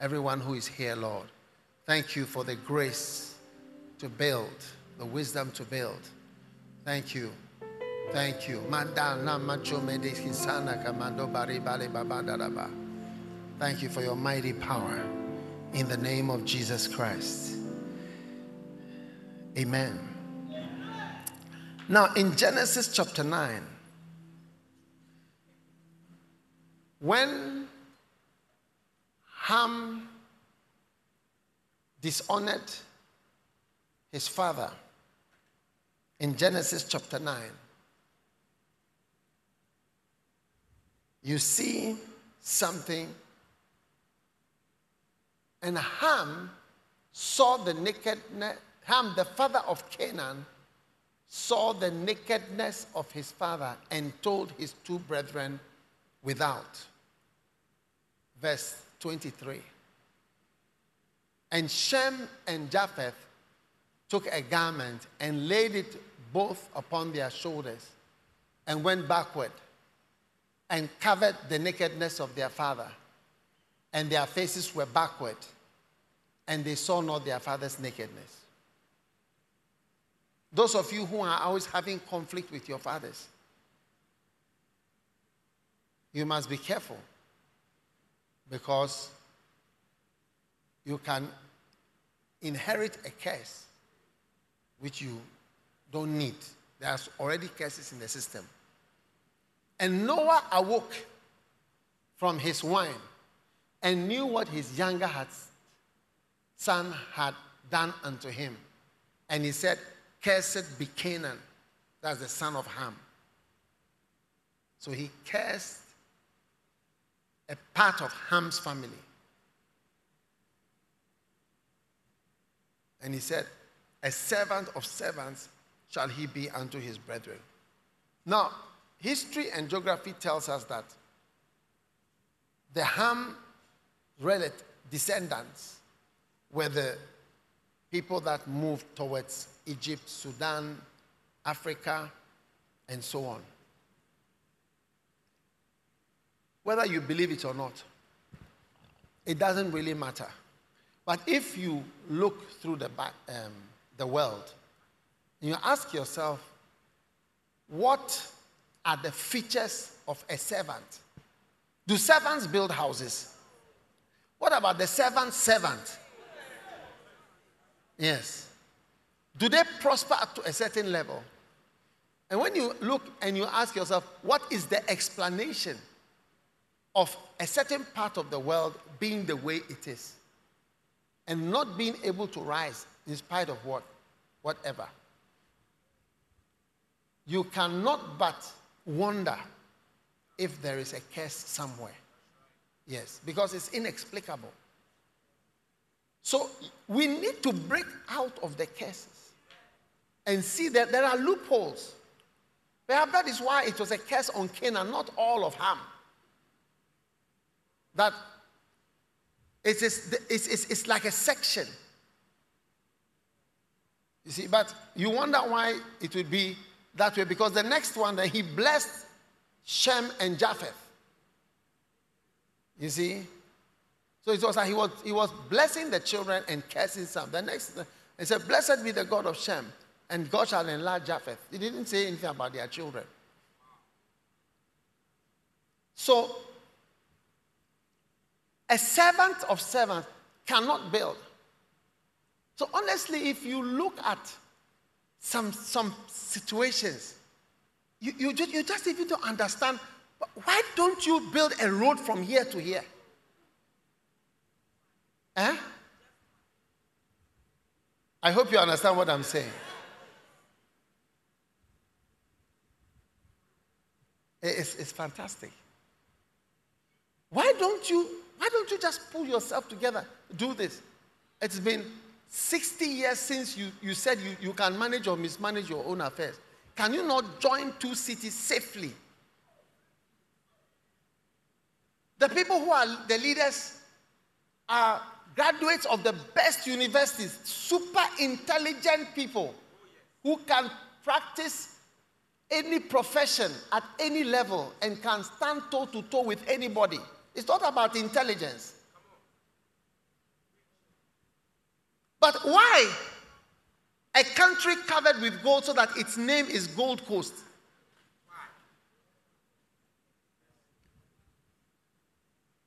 everyone who is here, Lord. Thank you for the grace to build, the wisdom to build. Thank you. Thank you. Thank you for your mighty power in the name of Jesus Christ. Amen. Now, in Genesis chapter 9, when Ham dishonored his father in Genesis chapter 9, you see something. And Ham saw the nakedness, Ham, the father of Canaan, saw the nakedness of his father and told his two brethren without. Verse 23. And Shem and Japheth took a garment and laid it both upon their shoulders and went backward and covered the nakedness of their father. And their faces were backward, and they saw not their father's nakedness. Those of you who are always having conflict with your fathers, you must be careful because you can inherit a curse which you don't need. There's already curses in the system. And Noah awoke from his wine and knew what his younger son had done unto him. And he said, Cursed be Canaan. That's the son of Ham. So he cursed a part of Ham's family. And he said, A servant of servants shall he be unto his brethren. Now, history and geography tells us that the Ham relative descendants were the people that moved towards Egypt, Sudan, Africa, and so on. Whether you believe it or not, it doesn't really matter. But if you look through the, um, the world, you ask yourself, what are the features of a servant? Do servants build houses? What about the servant servant? Yes. Do they prosper up to a certain level? And when you look and you ask yourself, what is the explanation of a certain part of the world being the way it is and not being able to rise in spite of what? Whatever. You cannot but wonder if there is a curse somewhere. Yes, because it's inexplicable. So we need to break out of the curses and see that there are loopholes. Perhaps that is why it was a curse on Canaan, not all of Ham. That it is, it's, it's, it's like a section. You see, but you wonder why it would be that way because the next one that he blessed Shem and Japheth. You see? So it was like he was, he was blessing the children and cursing some. The next, he said, Blessed be the God of Shem, and God shall enlarge Japheth. He didn't say anything about their children. So, a servant of servants cannot build. So, honestly, if you look at some, some situations, you, you, just, you just even to understand why don't you build a road from here to here? Eh? I hope you understand what I'm saying. It's, it's fantastic. Why don't don't you why don't you just pull yourself together? Do this. It's been 60 years since you, you said you, you can manage or mismanage your own affairs. Can you not join two cities safely? The people who are the leaders are graduates of the best universities, super intelligent people who can practice any profession at any level and can stand toe to toe with anybody. It's not about intelligence. But why a country covered with gold so that its name is Gold Coast?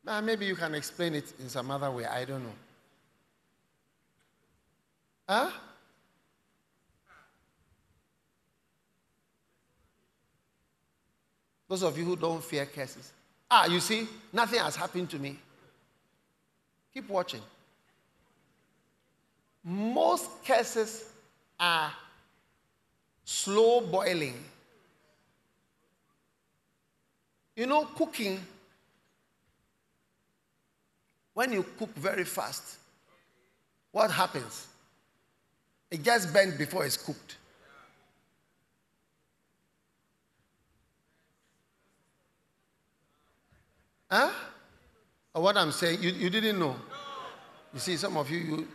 Uh, maybe you can explain it in some other way. I don't know. Huh? Those of you who don't fear curses. Ah, you see, nothing has happened to me. Keep watching. Most curses are slow boiling. You know, cooking, when you cook very fast, what happens? It gets burnt before it's cooked. Huh? Or what I'm saying, you, you didn't know. You see, some of you, you.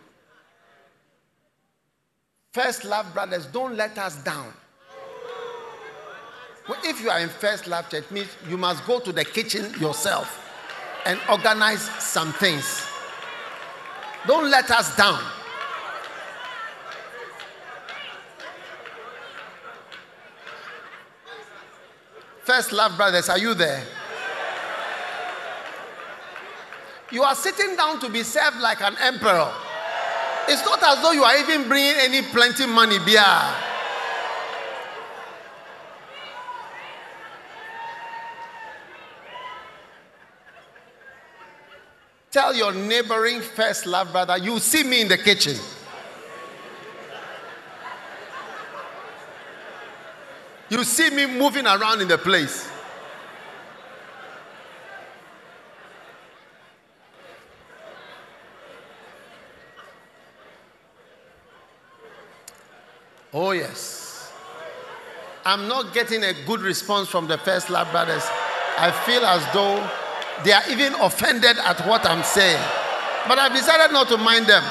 First Love Brothers, don't let us down. Well, if you are in First Love Church, means you must go to the kitchen yourself and organize some things. Don't let us down. First Love Brothers, are you there? You are sitting down to be served like an emperor. It's not as though you are even bringing any plenty money, beer. Tell your neighboring first love brother, you see me in the kitchen. You see me moving around in the place. Oh, yes. I'm not getting a good response from the First Love Brothers. I feel as though they are even offended at what I'm saying. But I've decided not to mind them.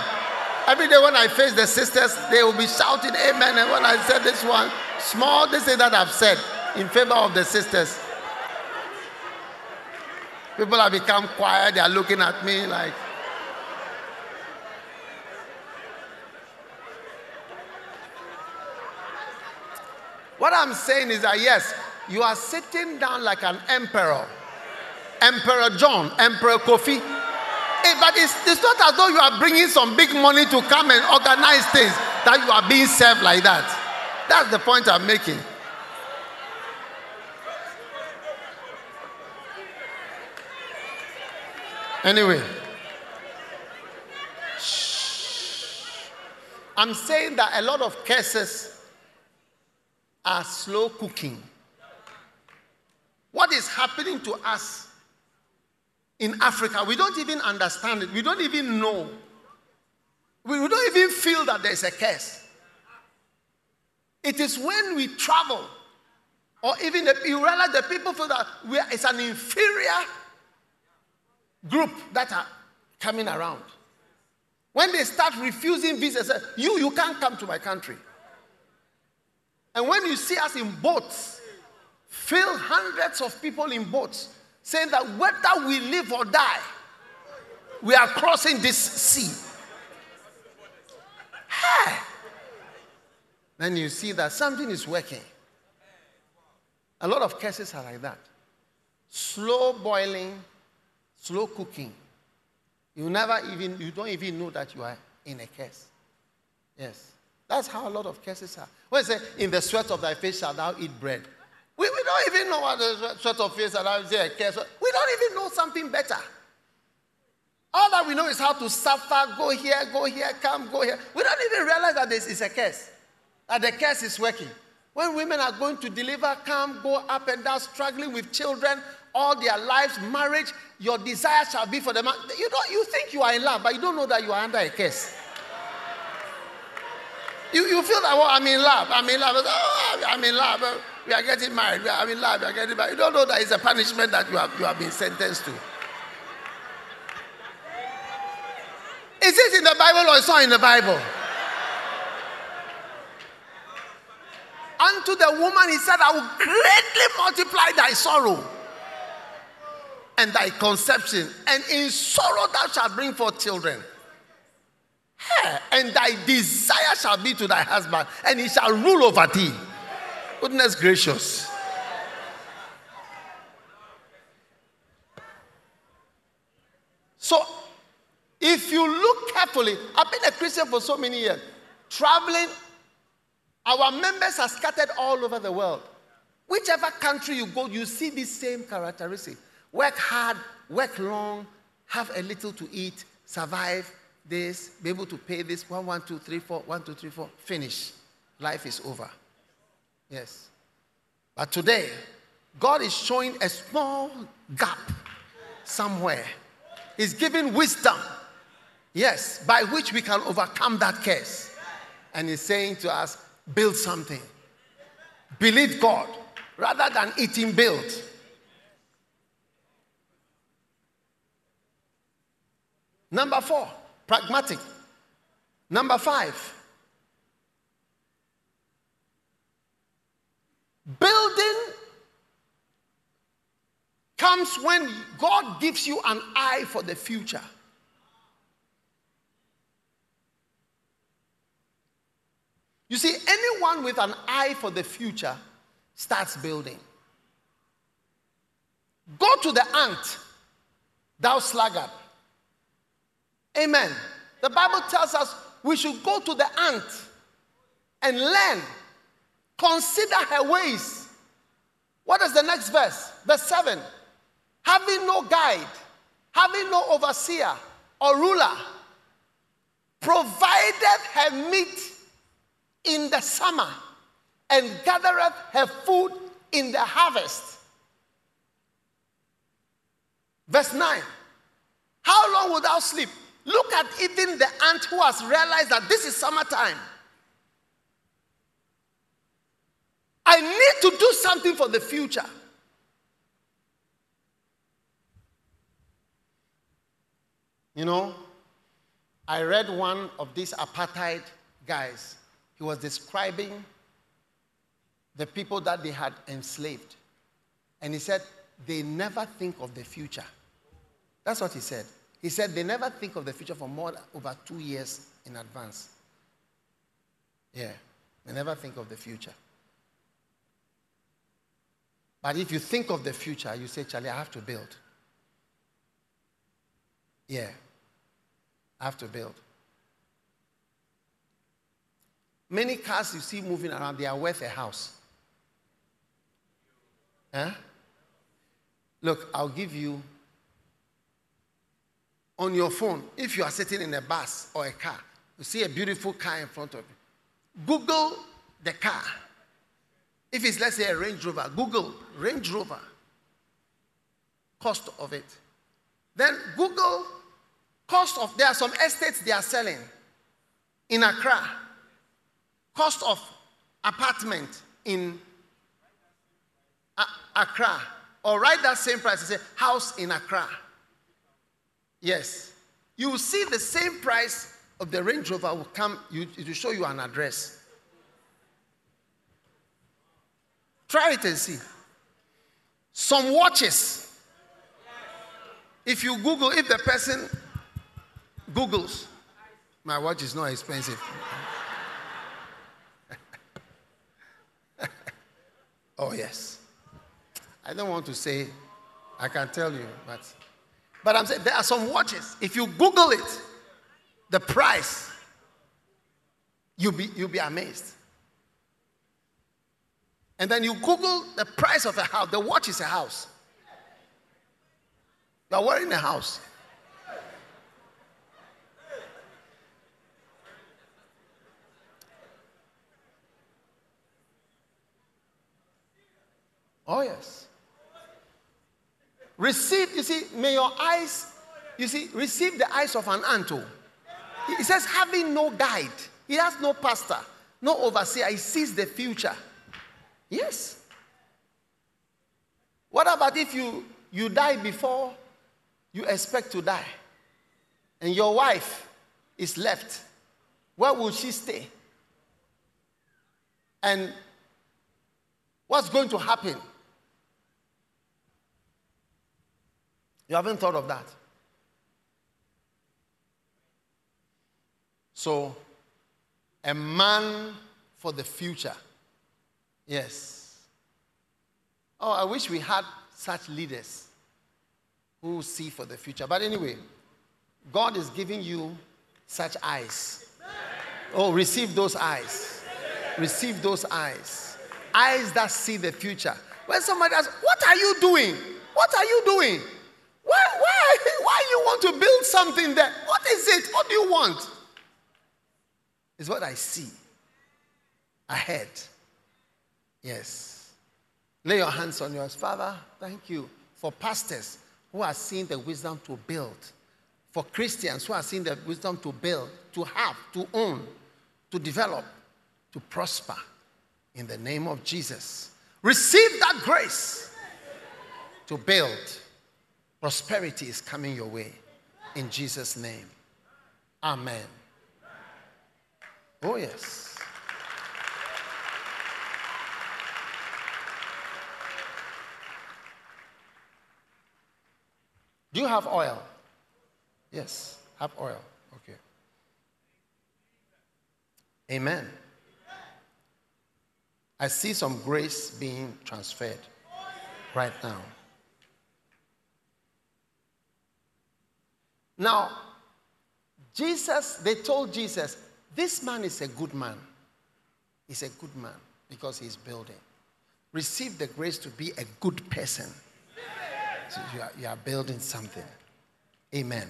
Every day when I face the sisters, they will be shouting amen. And when I said this one, small, this is that I've said in favor of the sisters. People have become quiet. They are looking at me like, What I'm saying is that yes, you are sitting down like an emperor. Emperor John, Emperor Kofi. Hey, but it's, it's not as though you are bringing some big money to come and organize things that you are being served like that. That's the point I'm making. Anyway, I'm saying that a lot of cases are slow cooking. What is happening to us in Africa, we don't even understand it. We don't even know. We don't even feel that there's a curse. It is when we travel, or even the, you realize that people feel that we are, it's an inferior group that are coming around. When they start refusing visas, you, you can't come to my country. And when you see us in boats, fill hundreds of people in boats, saying that whether we live or die, we are crossing this sea. Hey. Then you see that something is working. A lot of cases are like that. Slow boiling, slow cooking. You never even, you don't even know that you are in a case. Yes. That's how a lot of cases are. When it say, in the sweat of thy face shalt thou eat bread. We, we don't even know what the sweat of face shalt thou say, We don't even know something better. All that we know is how to suffer, go here, go here, come, go here. We don't even realize that this is a curse, that the curse is working. When women are going to deliver, come, go up and down, struggling with children, all their lives, marriage, your desire shall be for the man. You don't you think you are in love, but you don't know that you are under a curse. You, you feel that well, I'm in love, I'm in love. Oh, I'm in love. We are getting married. We are in love. We are getting married. You don't know that it's a punishment that you have you have been sentenced to. Is it in the Bible or it's not in the Bible? Unto the woman, he said, I will greatly multiply thy sorrow and thy conception, and in sorrow thou shalt bring forth children. And thy desire shall be to thy husband, and he shall rule over thee. Goodness gracious. So, if you look carefully, I've been a Christian for so many years, traveling our members are scattered all over the world. Whichever country you go, you see the same characteristic. Work hard, work long, have a little to eat, survive this, be able to pay this one, one, two, three, four, one, two, three, four, finish. Life is over. Yes. But today, God is showing a small gap somewhere. He's giving wisdom, yes, by which we can overcome that curse. And He's saying to us, build something. Believe God rather than eating build. Number four, pragmatic. Number five, building comes when God gives you an eye for the future. You see, anyone with an eye for the future starts building. Go to the ant, thou sluggard. Amen. The Bible tells us we should go to the ant and learn, consider her ways. What is the next verse? Verse 7. Having no guide, having no overseer or ruler, provided her meat in the summer and gathereth her food in the harvest. Verse 9 How long will thou sleep? Look at even the ant who has realized that this is summertime. I need to do something for the future. You know, I read one of these apartheid guys he was describing the people that they had enslaved. And he said, they never think of the future. That's what he said. He said they never think of the future for more over two years in advance. Yeah, they never think of the future. But if you think of the future, you say, Charlie, I have to build. Yeah, I have to build. Many cars you see moving around, they are worth a house. Huh? Look, I'll give you on your phone, if you are sitting in a bus or a car, you see a beautiful car in front of you. Google the car. If it's, let's say, a Range Rover, Google Range Rover, cost of it. Then Google cost of, there are some estates they are selling in Accra cost of apartment in Accra, or write that same price and say house in Accra. Yes. You will see the same price of the Range Rover will come, it will show you an address. Try it and see. Some watches. If you Google, if the person Googles, my watch is not expensive. Oh, yes. I don't want to say, I can tell you, but, but I'm saying there are some watches. If you Google it, the price, you'll be, you'll be amazed. And then you Google the price of a house. The watch is a house. You are wearing a house. Oh, yes. Receive, you see, may your eyes, you see, receive the eyes of an ant. oh. He says, having no guide, he has no pastor, no overseer, he sees the future. Yes. What about if you, you die before you expect to die? And your wife is left. Where will she stay? And what's going to happen? You haven't thought of that. So, a man for the future. Yes. Oh, I wish we had such leaders who see for the future. But anyway, God is giving you such eyes. Oh, receive those eyes. Receive those eyes. Eyes that see the future. When somebody asks, What are you doing? What are you doing? Why, why, why you want to build something there? What is it? What do you want? It's what I see ahead. Yes. Lay your hands on yours. Father, thank you for pastors who are seeing the wisdom to build, for Christians who are seeing the wisdom to build, to have, to own, to develop, to prosper. In the name of Jesus. Receive that grace to build. Prosperity is coming your way. In Jesus' name. Amen. Oh, yes. Do you have oil? Yes, have oil. Okay. Amen. I see some grace being transferred right now. Now, Jesus, they told Jesus, this man is a good man. He's a good man because he's building. Receive the grace to be a good person. So you, are, you are building something. Amen.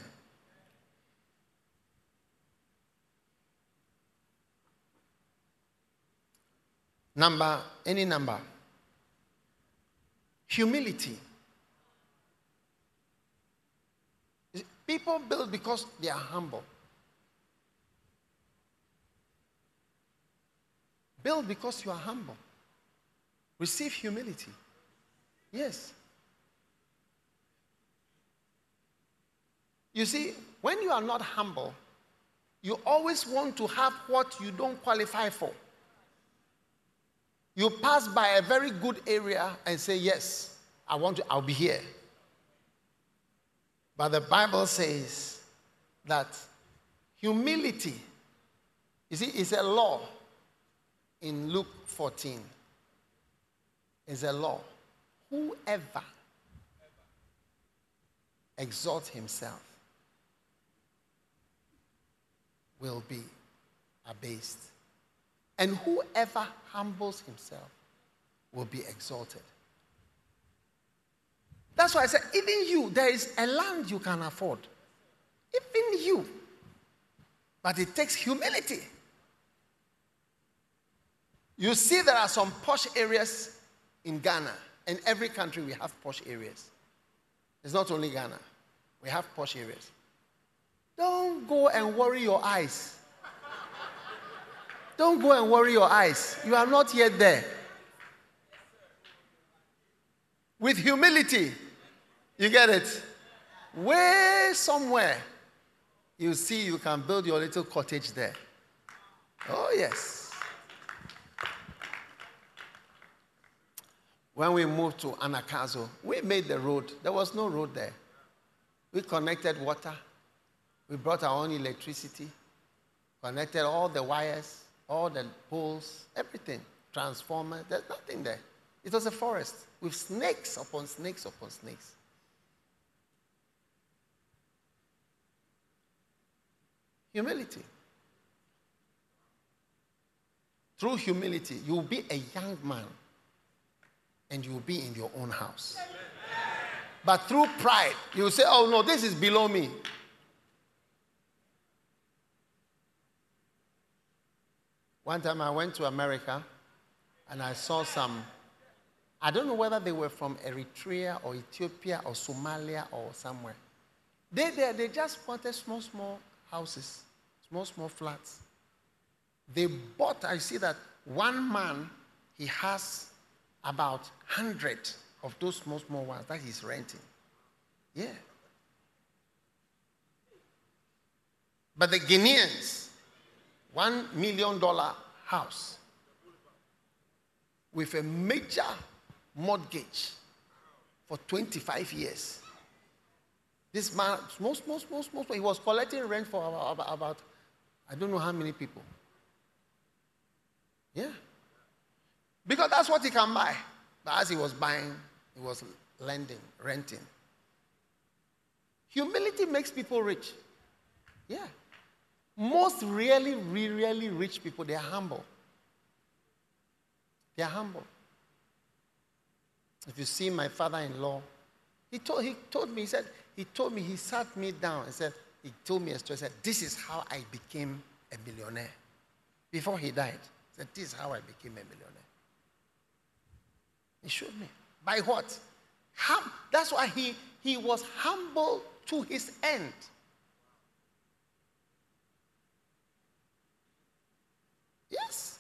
Number, any number. Humility. People build because they are humble. Build because you are humble. Receive humility. Yes. You see, when you are not humble, you always want to have what you don't qualify for. You pass by a very good area and say, Yes, I want to, I'll be here. But the Bible says that humility, you see, is a law in Luke 14. Is a law. Whoever exalts himself will be abased. And whoever humbles himself will be exalted. That's why I said, even you, there is a land you can afford. Even you. But it takes humility. You see, there are some posh areas in Ghana. In every country, we have posh areas. It's not only Ghana, we have posh areas. Don't go and worry your eyes. Don't go and worry your eyes. You are not yet there. With humility, you get it? Way somewhere, you see you can build your little cottage there. Oh, yes. When we moved to Anagkazo, we made the road. There was no road there. We connected water. We brought our own electricity, connected all the wires, all the poles, everything, transformer. There's nothing there. It was a forest with snakes upon snakes upon snakes. Humility. Through humility, you will be a young man and you will be in your own house. But through pride, you will say, Oh no, this is below me. One time I went to America and I saw some I don't know whether they were from Eritrea or Ethiopia or Somalia or somewhere. They, they, they just wanted small, small houses, small, small flats. They bought, I see that one man, he has about 100 of those small, small ones that he's renting. Yeah. But the Guineans, one million dollar house with a major mortgage for 25 years. This man, small, small, small, small, he was collecting rent for about, about, about I don't know how many people. Yeah. Because that's what he can buy. But as he was buying, he was lending, renting. Humility makes people rich. Yeah. Most really, really rich people, they are humble. They are humble. If you see my father in law, he told, he told me, he said, he told me, he sat me down and said, he told me a story, said, This is how I became a millionaire. Before he died, he said, This is how I became a millionaire. He showed me. By what? Hum- That's why he, he was humble to his end. Yes.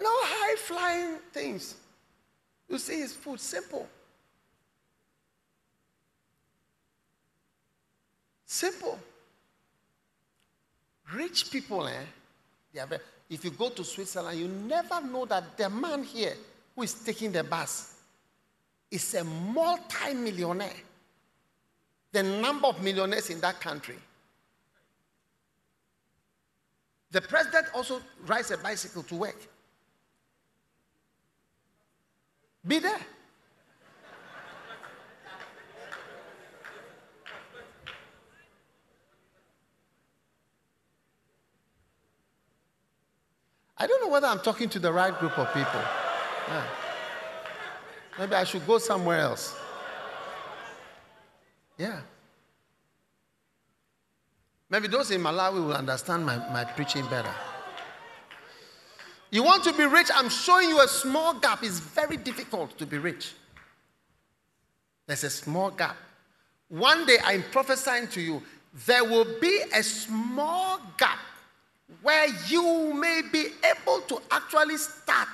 No high flying things. You see his food simple. Simple. Rich people, eh? They are if you go to Switzerland, you never know that the man here who is taking the bus is a multi-millionaire. The number of millionaires in that country. The president also rides a bicycle to work. Be there. I don't know whether I'm talking to the right group of people. Yeah. Maybe I should go somewhere else. Yeah. Maybe those in Malawi will understand my, my preaching better. You want to be rich? I'm showing you a small gap. It's very difficult to be rich. There's a small gap. One day I'm prophesying to you, there will be a small gap where you may be able to actually start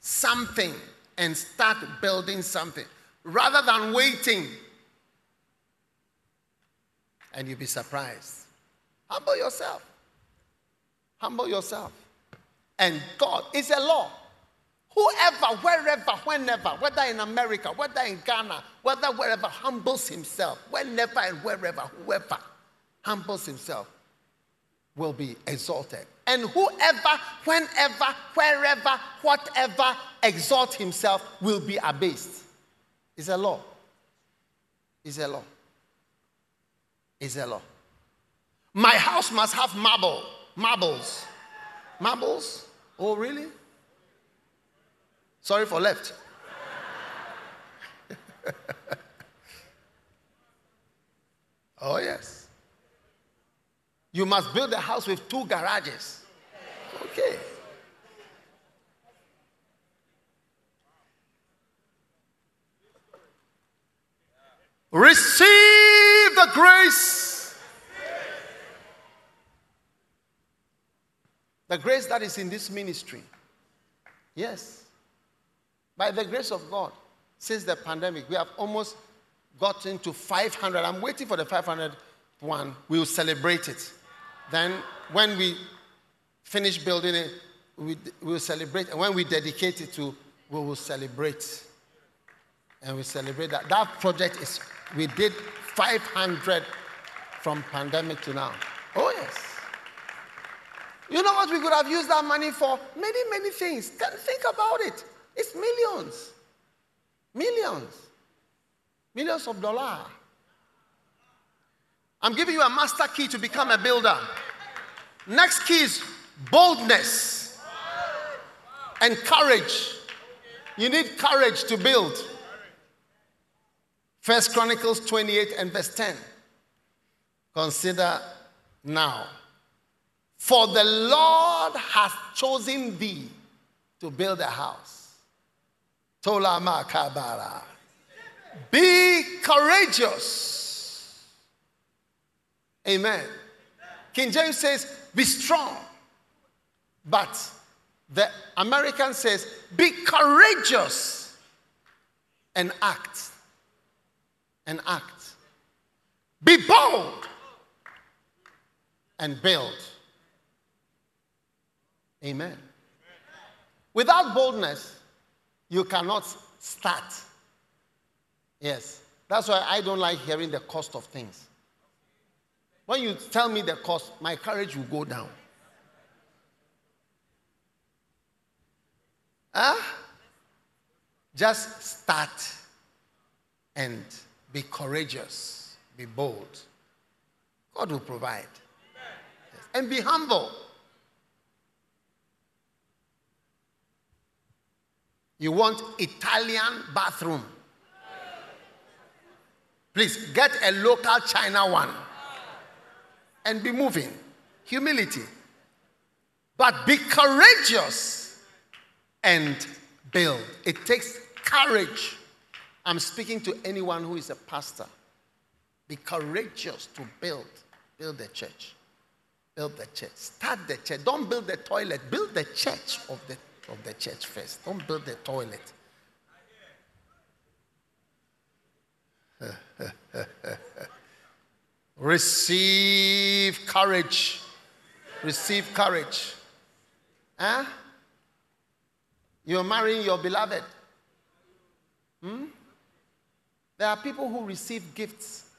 something and start building something rather than waiting. And you'll be surprised. Humble yourself. Humble yourself. And God is a law. Whoever, wherever, whenever, whether in America, whether in Ghana, whether wherever, humbles himself, whenever and wherever, whoever humbles himself will be exalted. And whoever, whenever, wherever, whatever exalt himself will be abased. It's a law. It's a law. It's a law. My house must have marble, marbles. Marbles? Oh, really? Sorry for left. oh, yes. You must build a house with two garages. Okay. Receive the grace. The grace that is in this ministry. Yes. By the grace of God, since the pandemic, we have almost gotten to 500. I'm waiting for the 500 one. We will celebrate it. Then, when we finish building it, we will celebrate. And when we dedicate it to, we will celebrate. And we celebrate that. That project is, we did 500 from pandemic to now. Oh, yes. You know what we could have used that money for? Many, many things. Think about it. It's millions. Millions. Millions of dollars. I'm giving you a master key to become a builder. Next key is boldness and courage. You need courage to build. First Chronicles 28 and verse 10. Consider now. For the Lord has chosen thee to build a house. Tola makabara. Be courageous. Amen. King James says, be strong. But the American says, be courageous and act. And act. Be bold and build. Amen. Without boldness, you cannot start. Yes. That's why I don't like hearing the cost of things. When you tell me the cost, my courage will go down. Huh? Just start and be courageous, be bold. God will provide. Yes. And be humble. You want Italian bathroom. Please get a local China one and be moving. Humility. But be courageous and build. It takes courage. I'm speaking to anyone who is a pastor. Be courageous to build. Build the church. Build the church. Start the church. Don't build the toilet. Build the church of the of the church first. Don't build the toilet. Receive courage. Receive courage. Huh? You're marrying your beloved. Hmm? There are people who receive gifts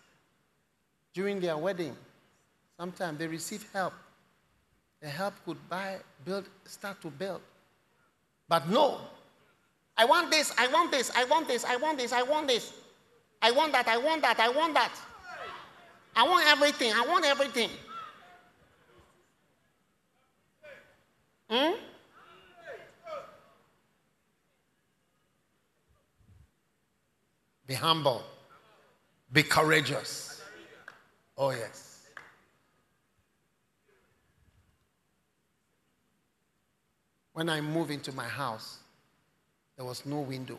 during their wedding. Sometimes they receive help. The help could buy, build, start to build. But no. I want this, I want this, I want this, I want this, I want this. I want that, I want that, I want that. I want everything, I want everything. Hmm? Be humble. Be courageous. Oh, yes. When I moved into my house, there was no window.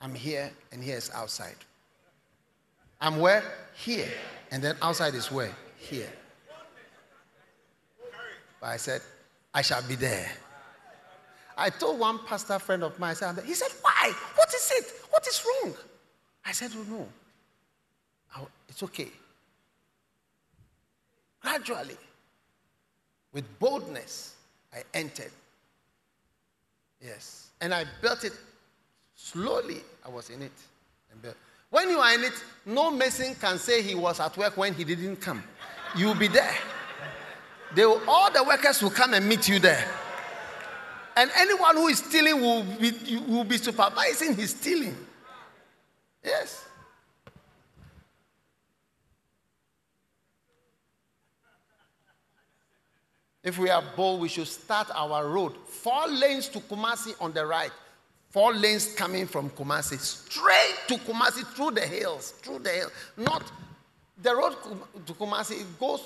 I'm here, and here is outside. I'm where? Here. And then outside is where? Here. But I said, I shall be there. I told one pastor friend of mine, I said, he said, Why? What is it? What is wrong? I said, Oh, no. It's okay. Gradually, with boldness, I entered. Yes. And I built it slowly. I was in it. When you are in it, no mason can say he was at work when he didn't come. You'll be there. They will, all the workers will come and meet you there. And anyone who is stealing will be, will be supervising his stealing. Yes. If we are bold, we should start our road. Four lanes to Kumasi on the right, four lanes coming from Kumasi, straight to Kumasi through the hills, through the hills. Not the road to Kumasi, it goes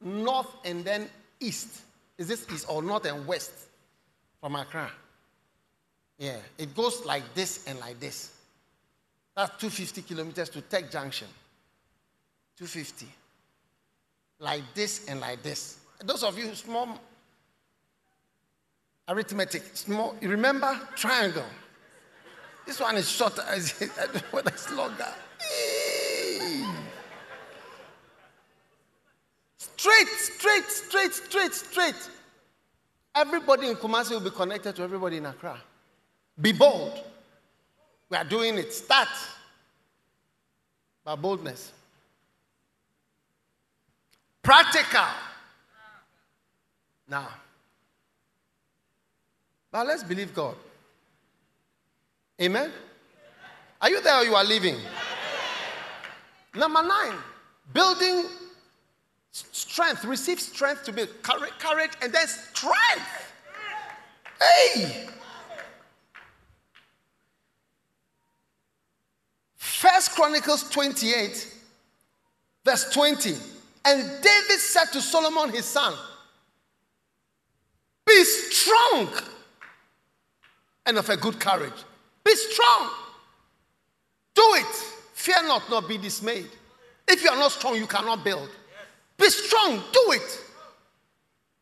north and then east. Is this east or north and west from Accra? Yeah, it goes like this and like this. That's 250 kilometers to Tech Junction. 250. Like this and like this. Those of you who small arithmetic, small, you remember triangle. This one is shorter. I it's longer. Straight, straight, straight, straight, straight. Everybody in Kumasi will be connected to everybody in Accra. Be bold. We are doing it. Start by boldness. Practical. Now, but let's believe God. Amen? Are you there or you are leaving? Number nine, building strength. Receive strength to build courage and then strength. Hey! First Chronicles 28, verse 20. And David said to Solomon his son, be strong and of a good courage. Be strong. Do it. Fear not, nor be dismayed. If you are not strong, you cannot build. Be strong. Do it.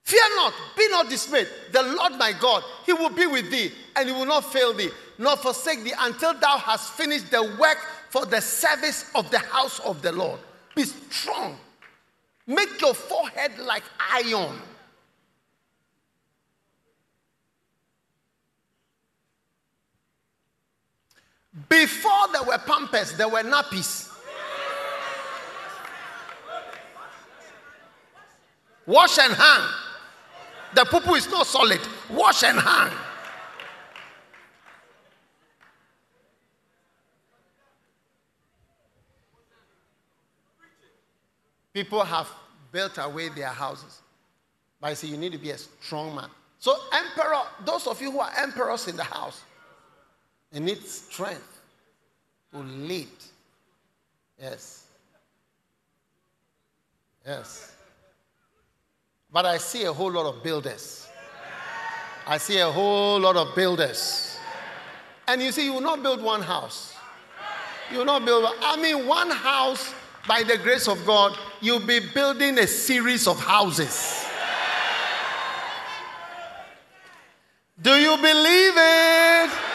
Fear not, be not dismayed. The Lord my God, He will be with thee, and He will not fail thee, nor forsake thee until thou hast finished the work for the service of the house of the Lord. Be strong. Make your forehead like iron. Before there were pampers, there were nappies. Wash and hang. The poo is not solid. Wash and hang. People have built away their houses. But I say you need to be a strong man. So, emperor, those of you who are emperors in the house, you need strength to lead. Yes. Yes. But I see a whole lot of builders. I see a whole lot of builders. And you see, you will not build one house. You will not build, I mean, one house, by the grace of God, you'll be building a series of houses. Do you believe it?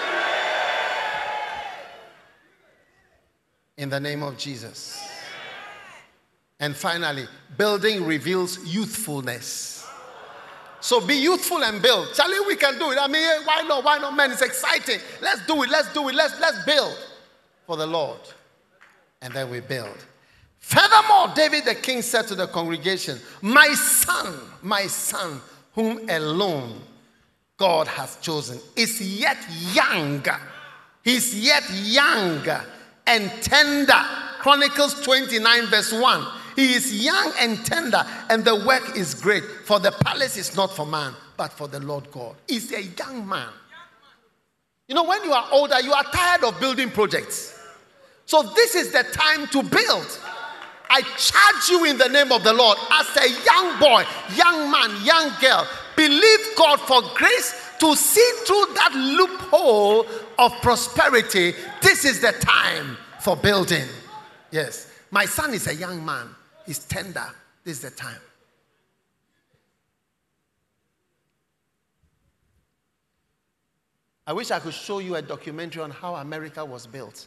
In the name of Jesus. And finally, building reveals youthfulness. So be youthful and build. Charlie, we can do it. I mean, eh, why not? Why not, man? It's exciting. Let's do it. Let's do it. Let's, let's build for the Lord. And then we build. Furthermore, David the king said to the congregation, My son, my son, whom alone God has chosen, is yet younger. He's yet young and tender. Chronicles 29, verse 1. He is young and tender, and the work is great. For the palace is not for man, but for the Lord God. He's a young man. You know, when you are older, you are tired of building projects. So, this is the time to build. I charge you in the name of the Lord as a young boy, young man, young girl, believe God for grace to see through that loophole of prosperity. This is the time for building. Yes. My son is a young man he's tender, this is the time. I wish I could show you a documentary on how America was built.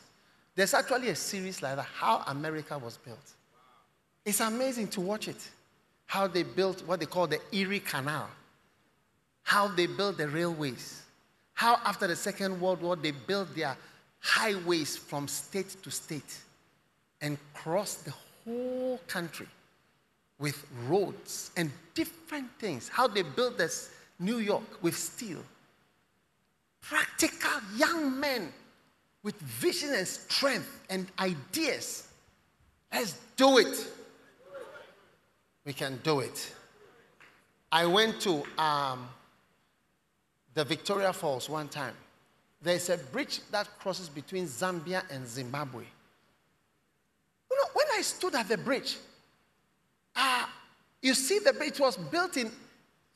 There's actually a series like that, How America Was Built. It's amazing to watch it. How they built what they call the Erie Canal, how they built the railways, how after the Second World War they built their highways from state to state and crossed the whole country with roads and different things. How they built this New York with steel. Practical young men with vision and strength and ideas. Let's do it. We can do it. I went to um, the Victoria Falls one time. There's a bridge that crosses between Zambia and Zimbabwe. You know, when I stood at the bridge, ah, you see the bridge was built in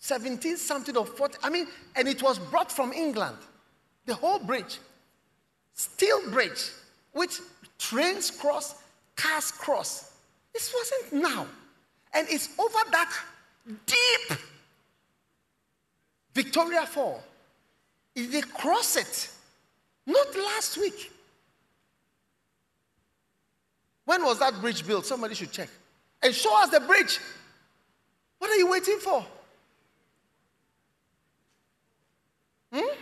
17 something or 40. I mean, and it was brought from England. The whole bridge. Steel bridge, which trains cross, cars cross. This wasn't now. And it's over that deep Victoria Fall. They cross it. Not last week. When was that bridge built? Somebody should check. And show us the bridge. What are you waiting for? Hmm?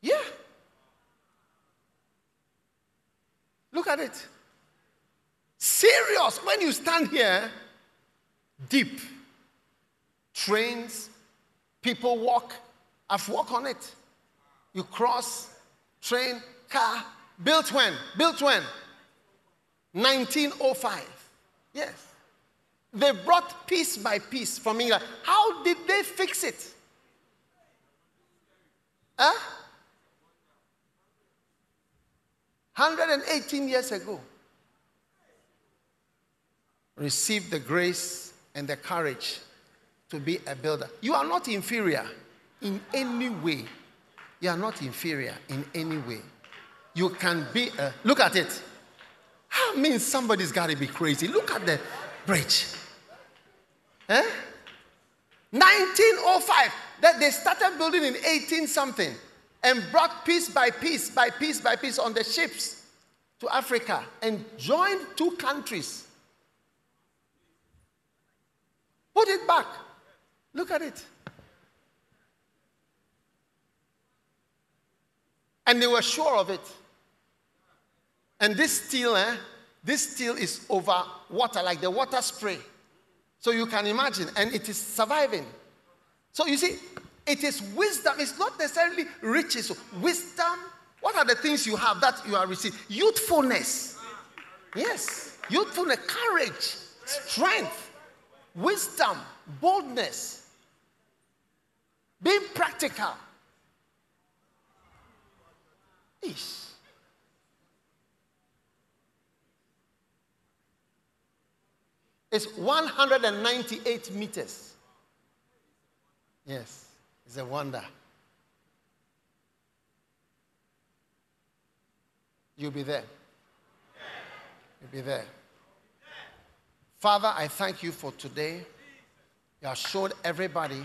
Yeah. Look at it. Serious. When you stand here, deep. Trains, people walk. I've walked on it. You cross, train, car, Built when? Built when? 1905. Yes. They brought piece by piece from England. How did they fix it? Huh? 118 years ago. Receive the grace and the courage to be a builder. You are not inferior. in any way. You are not inferior in any way. You can be a, look at it. I mean, somebody's got to be crazy. Look at the bridge. Eh? 1905. That they started building in 18 something and brought piece by piece by piece by piece on the ships to Africa and joined two countries. Put it back. Look at it. And they were sure of it. And this steel, eh, this steel is over water, like the water spray. So you can imagine, and it is surviving. So you see, it is wisdom. It's not necessarily riches. Wisdom. What are the things you have that you are receiving? Youthfulness. Yes. Youthfulness, courage, strength, wisdom, boldness, being practical. Ish. It's 198 meters. Yes, it's a wonder. You'll be there. You'll be there. Father, I thank you for today. You have showed everybody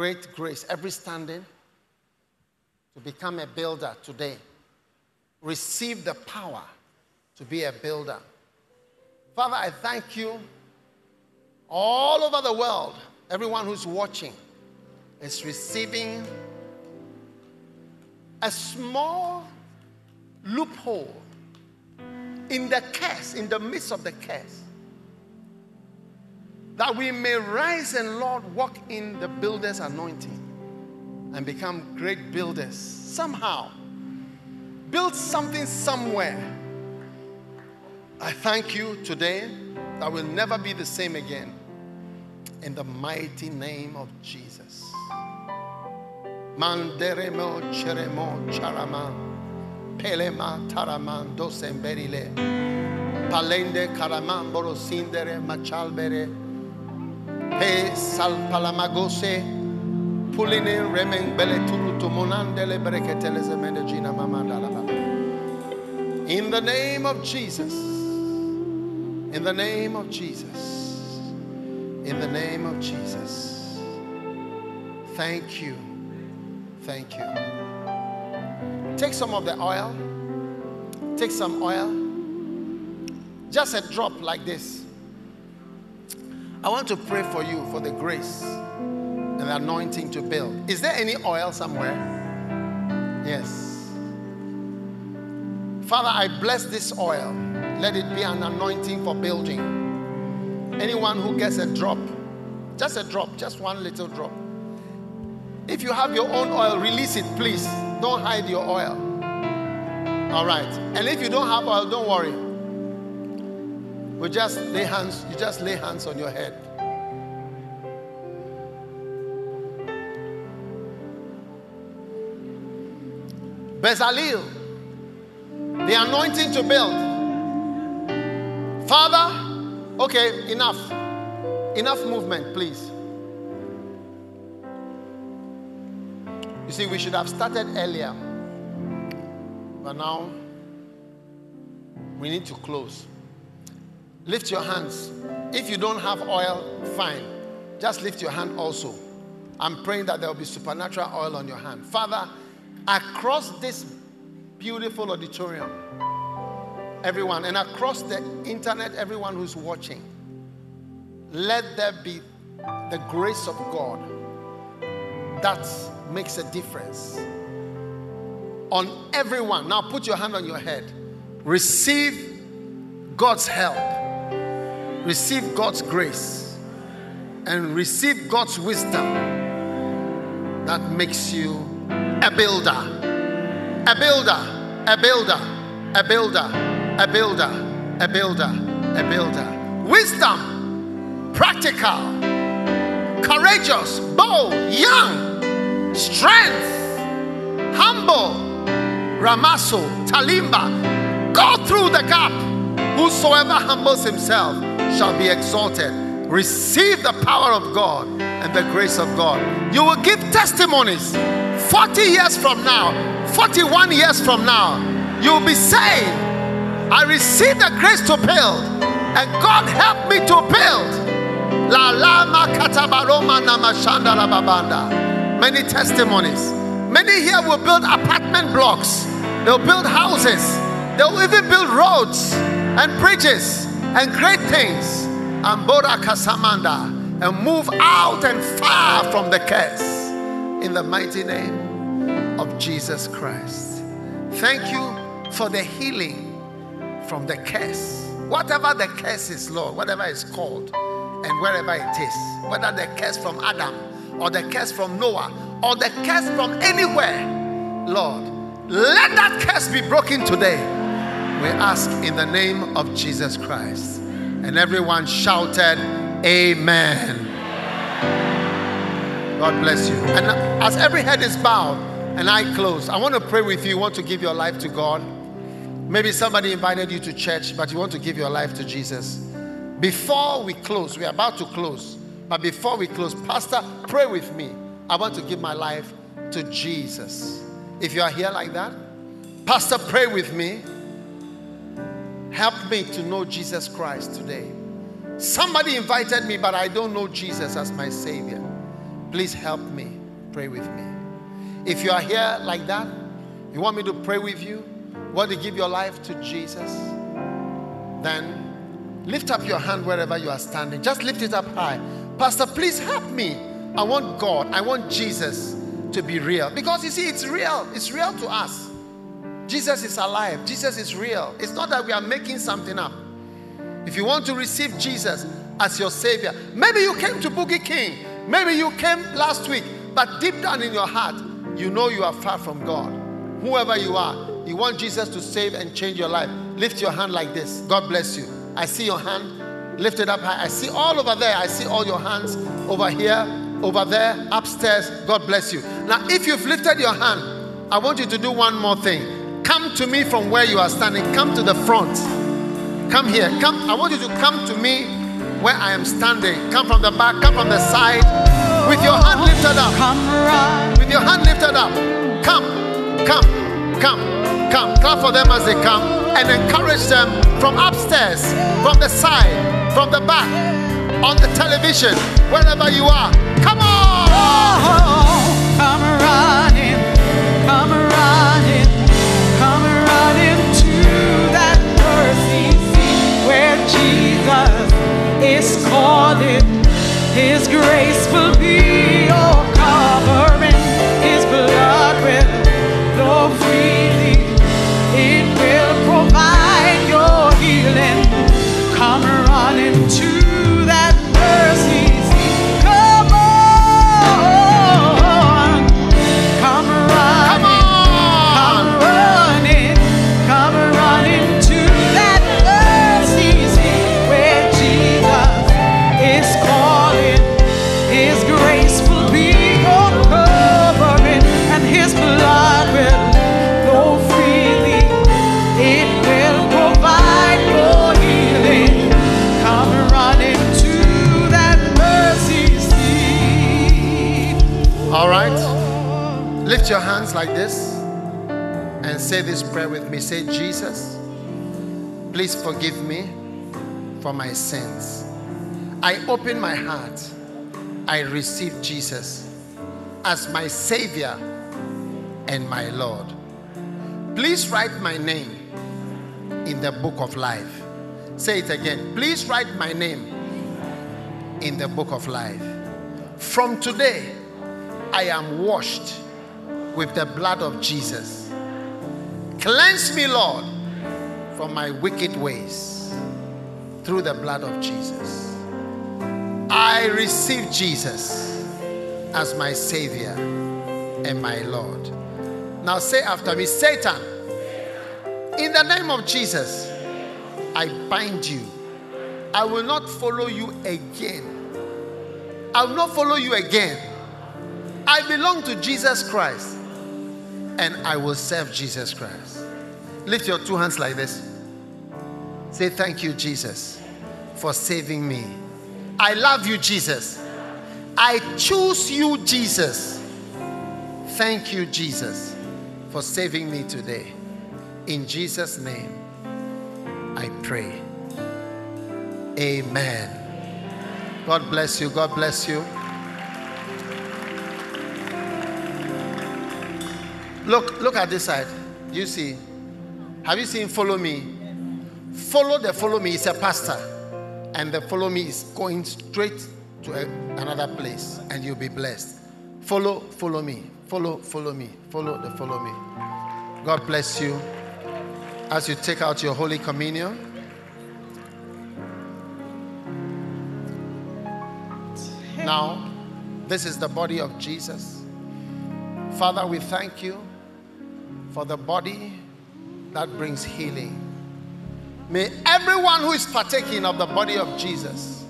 great grace, every standing, to become a builder today. Receive the power to be a builder. Father, I thank you all over the world, everyone who's watching is receiving a small loophole in the curse, in the midst of the curse. That we may rise and, Lord, walk in the builder's anointing and become great builders somehow. Build something somewhere I thank you today that will never be the same again. In the mighty name of Jesus. Manderemo cheremo. Pelema taraman dosemberile. Palende karaman borosindere machalbere. In the name of Jesus. In the name of Jesus. In the name of Jesus. Thank you. Thank you. Take some of the oil. Take some oil. Just a drop like this. I want to pray for you for the grace and the anointing to build. Is there any oil somewhere? Yes. Father, I bless this oil. Let it be an anointing for building. Anyone who gets a drop, just a drop, just one little drop. If you have your own oil, release it, please. Don't hide your oil. All right. And if you don't have oil, don't worry. We just lay hands, you just lay hands on your head. Bezalel, the anointing to build. Father, okay, enough. Enough movement, please. You see, we should have started earlier. But now, we need to close. Lift your hands. If you don't have oil, fine. Just lift your hand also. I'm praying that there will be supernatural oil on your hand. Father, across this beautiful auditorium, everyone, and across the internet, everyone who's watching, let there be the grace of God that makes a difference on everyone. Now put your hand on your head. Receive God's help, receive God's grace, and receive God's wisdom that makes you a builder. A builder, a builder, a builder a builder, a builder, a builder. Wisdom, practical, courageous, bold, young, strength, humble, ramasso, talimba. Go through the gap. Whosoever humbles himself shall be exalted. receive the power of God and the grace of God. You will give testimonies 40 years from now, 41 years from now. You will be saying, I received the grace to build, and God helped me to build. La lama katabaroma namashanda rababanda. Many testimonies. Many here will build apartment blocks. They'll build houses. They'll even build roads and bridges and great things. And Bora Kasamanda. And move out and far from the curse. In the mighty name of Jesus Christ. Thank you for the healing from the curse. Whatever the curse is, Lord, whatever it's called, and wherever it is, whether the curse from Adam or the curse from Noah or the curse from anywhere, Lord, let that curse be broken today. We ask in the name of Jesus Christ. And everyone shouted, Amen. God bless you. And as every head is bowed and I close, I want to pray with you. You want to give your life to God? Maybe somebody invited you to church, but you want to give your life to Jesus. Before we close, we're about to close, but before we close, Pastor, pray with me. I want to give my life to Jesus. If you are here like that, Pastor, pray with me. Help me to know Jesus Christ today. Somebody invited me, but I don't know Jesus as my Savior. Please help me. Pray with me. If you are here like that, you want me to pray with you, want to give your life to Jesus, then lift up your hand wherever you are standing. Just lift it up high. Pastor, please help me. I want God, I want Jesus to be real. Because you see, it's real. It's real to us. Jesus is alive. Jesus is real. It's not that we are making something up. If you want to receive Jesus as your Savior, maybe you came to Boogie King, maybe you came last week, but deep down in your heart, you know you are far from God. Whoever you are, you want Jesus to save and change your life. Lift your hand like this. God bless you. I see your hand lifted up high. I see all over there. I see all your hands over here, over there, upstairs. God bless you. Now, if you've lifted your hand, I want you to do one more thing. Come to me from where you are standing. Come to the front. Come here. Come. I want you to come to me where I am standing. Come from the back. Come from the side. With your hand lifted up. With your hand lifted up. Come. Come. Come. Come. Clap for them as they come and encourage them from upstairs, from the side, from the back, on the television, wherever you are. Come on. Oh, oh, oh. come running, Jesus is calling. His grace will be your your hands like this and say this prayer with me. Say, Jesus, please forgive me for my sins. I open my heart. I receive Jesus as my Savior and my Lord. Please write my name in the book of life. Say it again. Please write my name in the book of life. From today, I am washed with the blood of Jesus. Cleanse me, Lord, from my wicked ways through the blood of Jesus. I receive Jesus as my Savior and my Lord. Now say after me, Satan, in the name of Jesus, I bind you. I will not follow you again. I will not follow you again. I belong to Jesus Christ and I will serve Jesus Christ. Lift your two hands like this. Say, Thank you, Jesus, for saving me. I love you, Jesus. I choose you, Jesus. Thank you, Jesus, for saving me today. In Jesus' name, I pray. Amen. God bless you. God bless you. Look, look at this side. You see? Have you seen follow me? Follow the follow me is a pastor. And the follow me is going straight to a, another place and you'll be blessed. Follow, follow me. Follow, follow me. Follow the follow me. God bless you. As you take out your Holy Communion, Now, this is the body of Jesus. Father, we thank you for the body that brings healing. May everyone who is partaking of the body of Jesus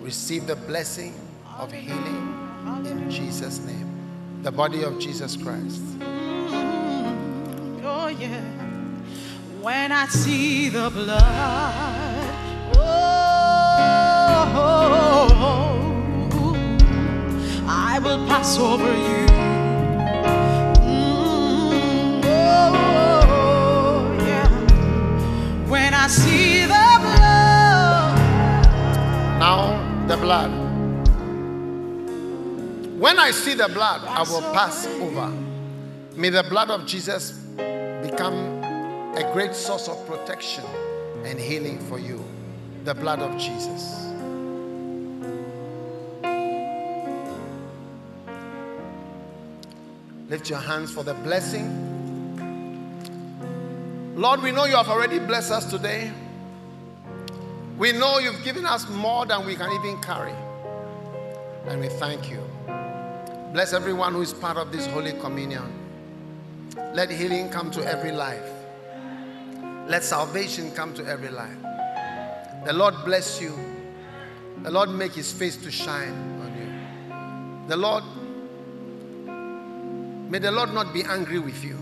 receive the blessing of healing in Jesus' name. The body of Jesus Christ. Oh, yeah. When I see the blood, oh, oh, oh I will pass over you. Blood. Now the blood When I see the blood, I will pass over. May the blood of Jesus become a great source of protection and healing for you. The blood of Jesus. Lift your hands for the blessing. Lord, we know you have already blessed us today. We know you've given us more than we can even carry. And we thank you. Bless everyone who is part of this Holy Communion. Let healing come to every life. Let salvation come to every life. The Lord bless you. The Lord make his face to shine on you. The Lord, may the Lord not be angry with you.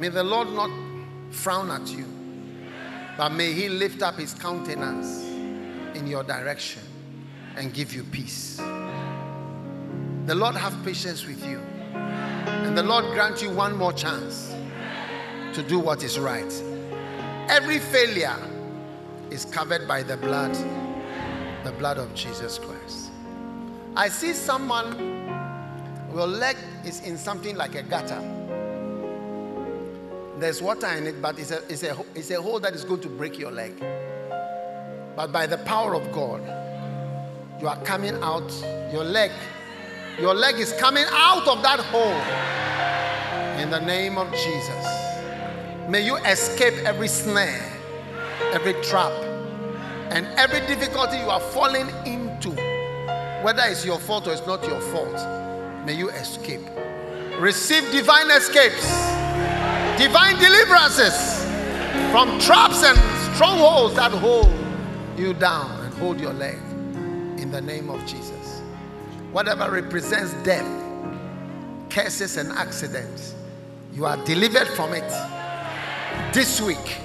May the Lord not frown at you, but may he lift up his countenance in your direction and give you peace. The Lord have patience with you. And the Lord grant you one more chance to do what is right. Every failure is covered by the blood, the blood of Jesus Christ. I see someone, your leg is in something like a gutter. There's water in it, but it's a, it's, a, it's a hole that is going to break your leg. But by the power of God, you are coming out, your leg, your leg is coming out of that hole. In the name of Jesus. May you escape every snare, every trap, and every difficulty you are falling into, whether it's your fault or it's not your fault. May you escape. Receive divine escapes, divine deliverances from traps and strongholds that hold you down and hold your leg in the name of Jesus. Whatever represents death, curses, and accidents, you are delivered from it this week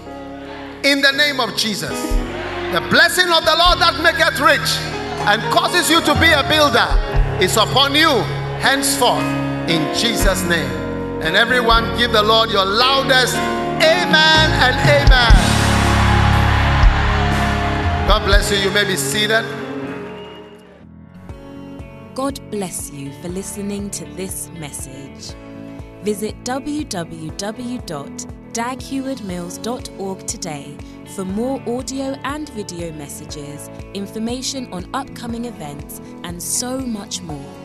in the name of Jesus. The blessing of the Lord that maketh rich and causes you to be a builder is upon you henceforth in Jesus' name. And everyone give the Lord your loudest amen and amen. God bless you. You may be seated. God bless you for listening to this message. Visit www.daghewardmills.org today for more audio and video messages, information on upcoming events, and so much more.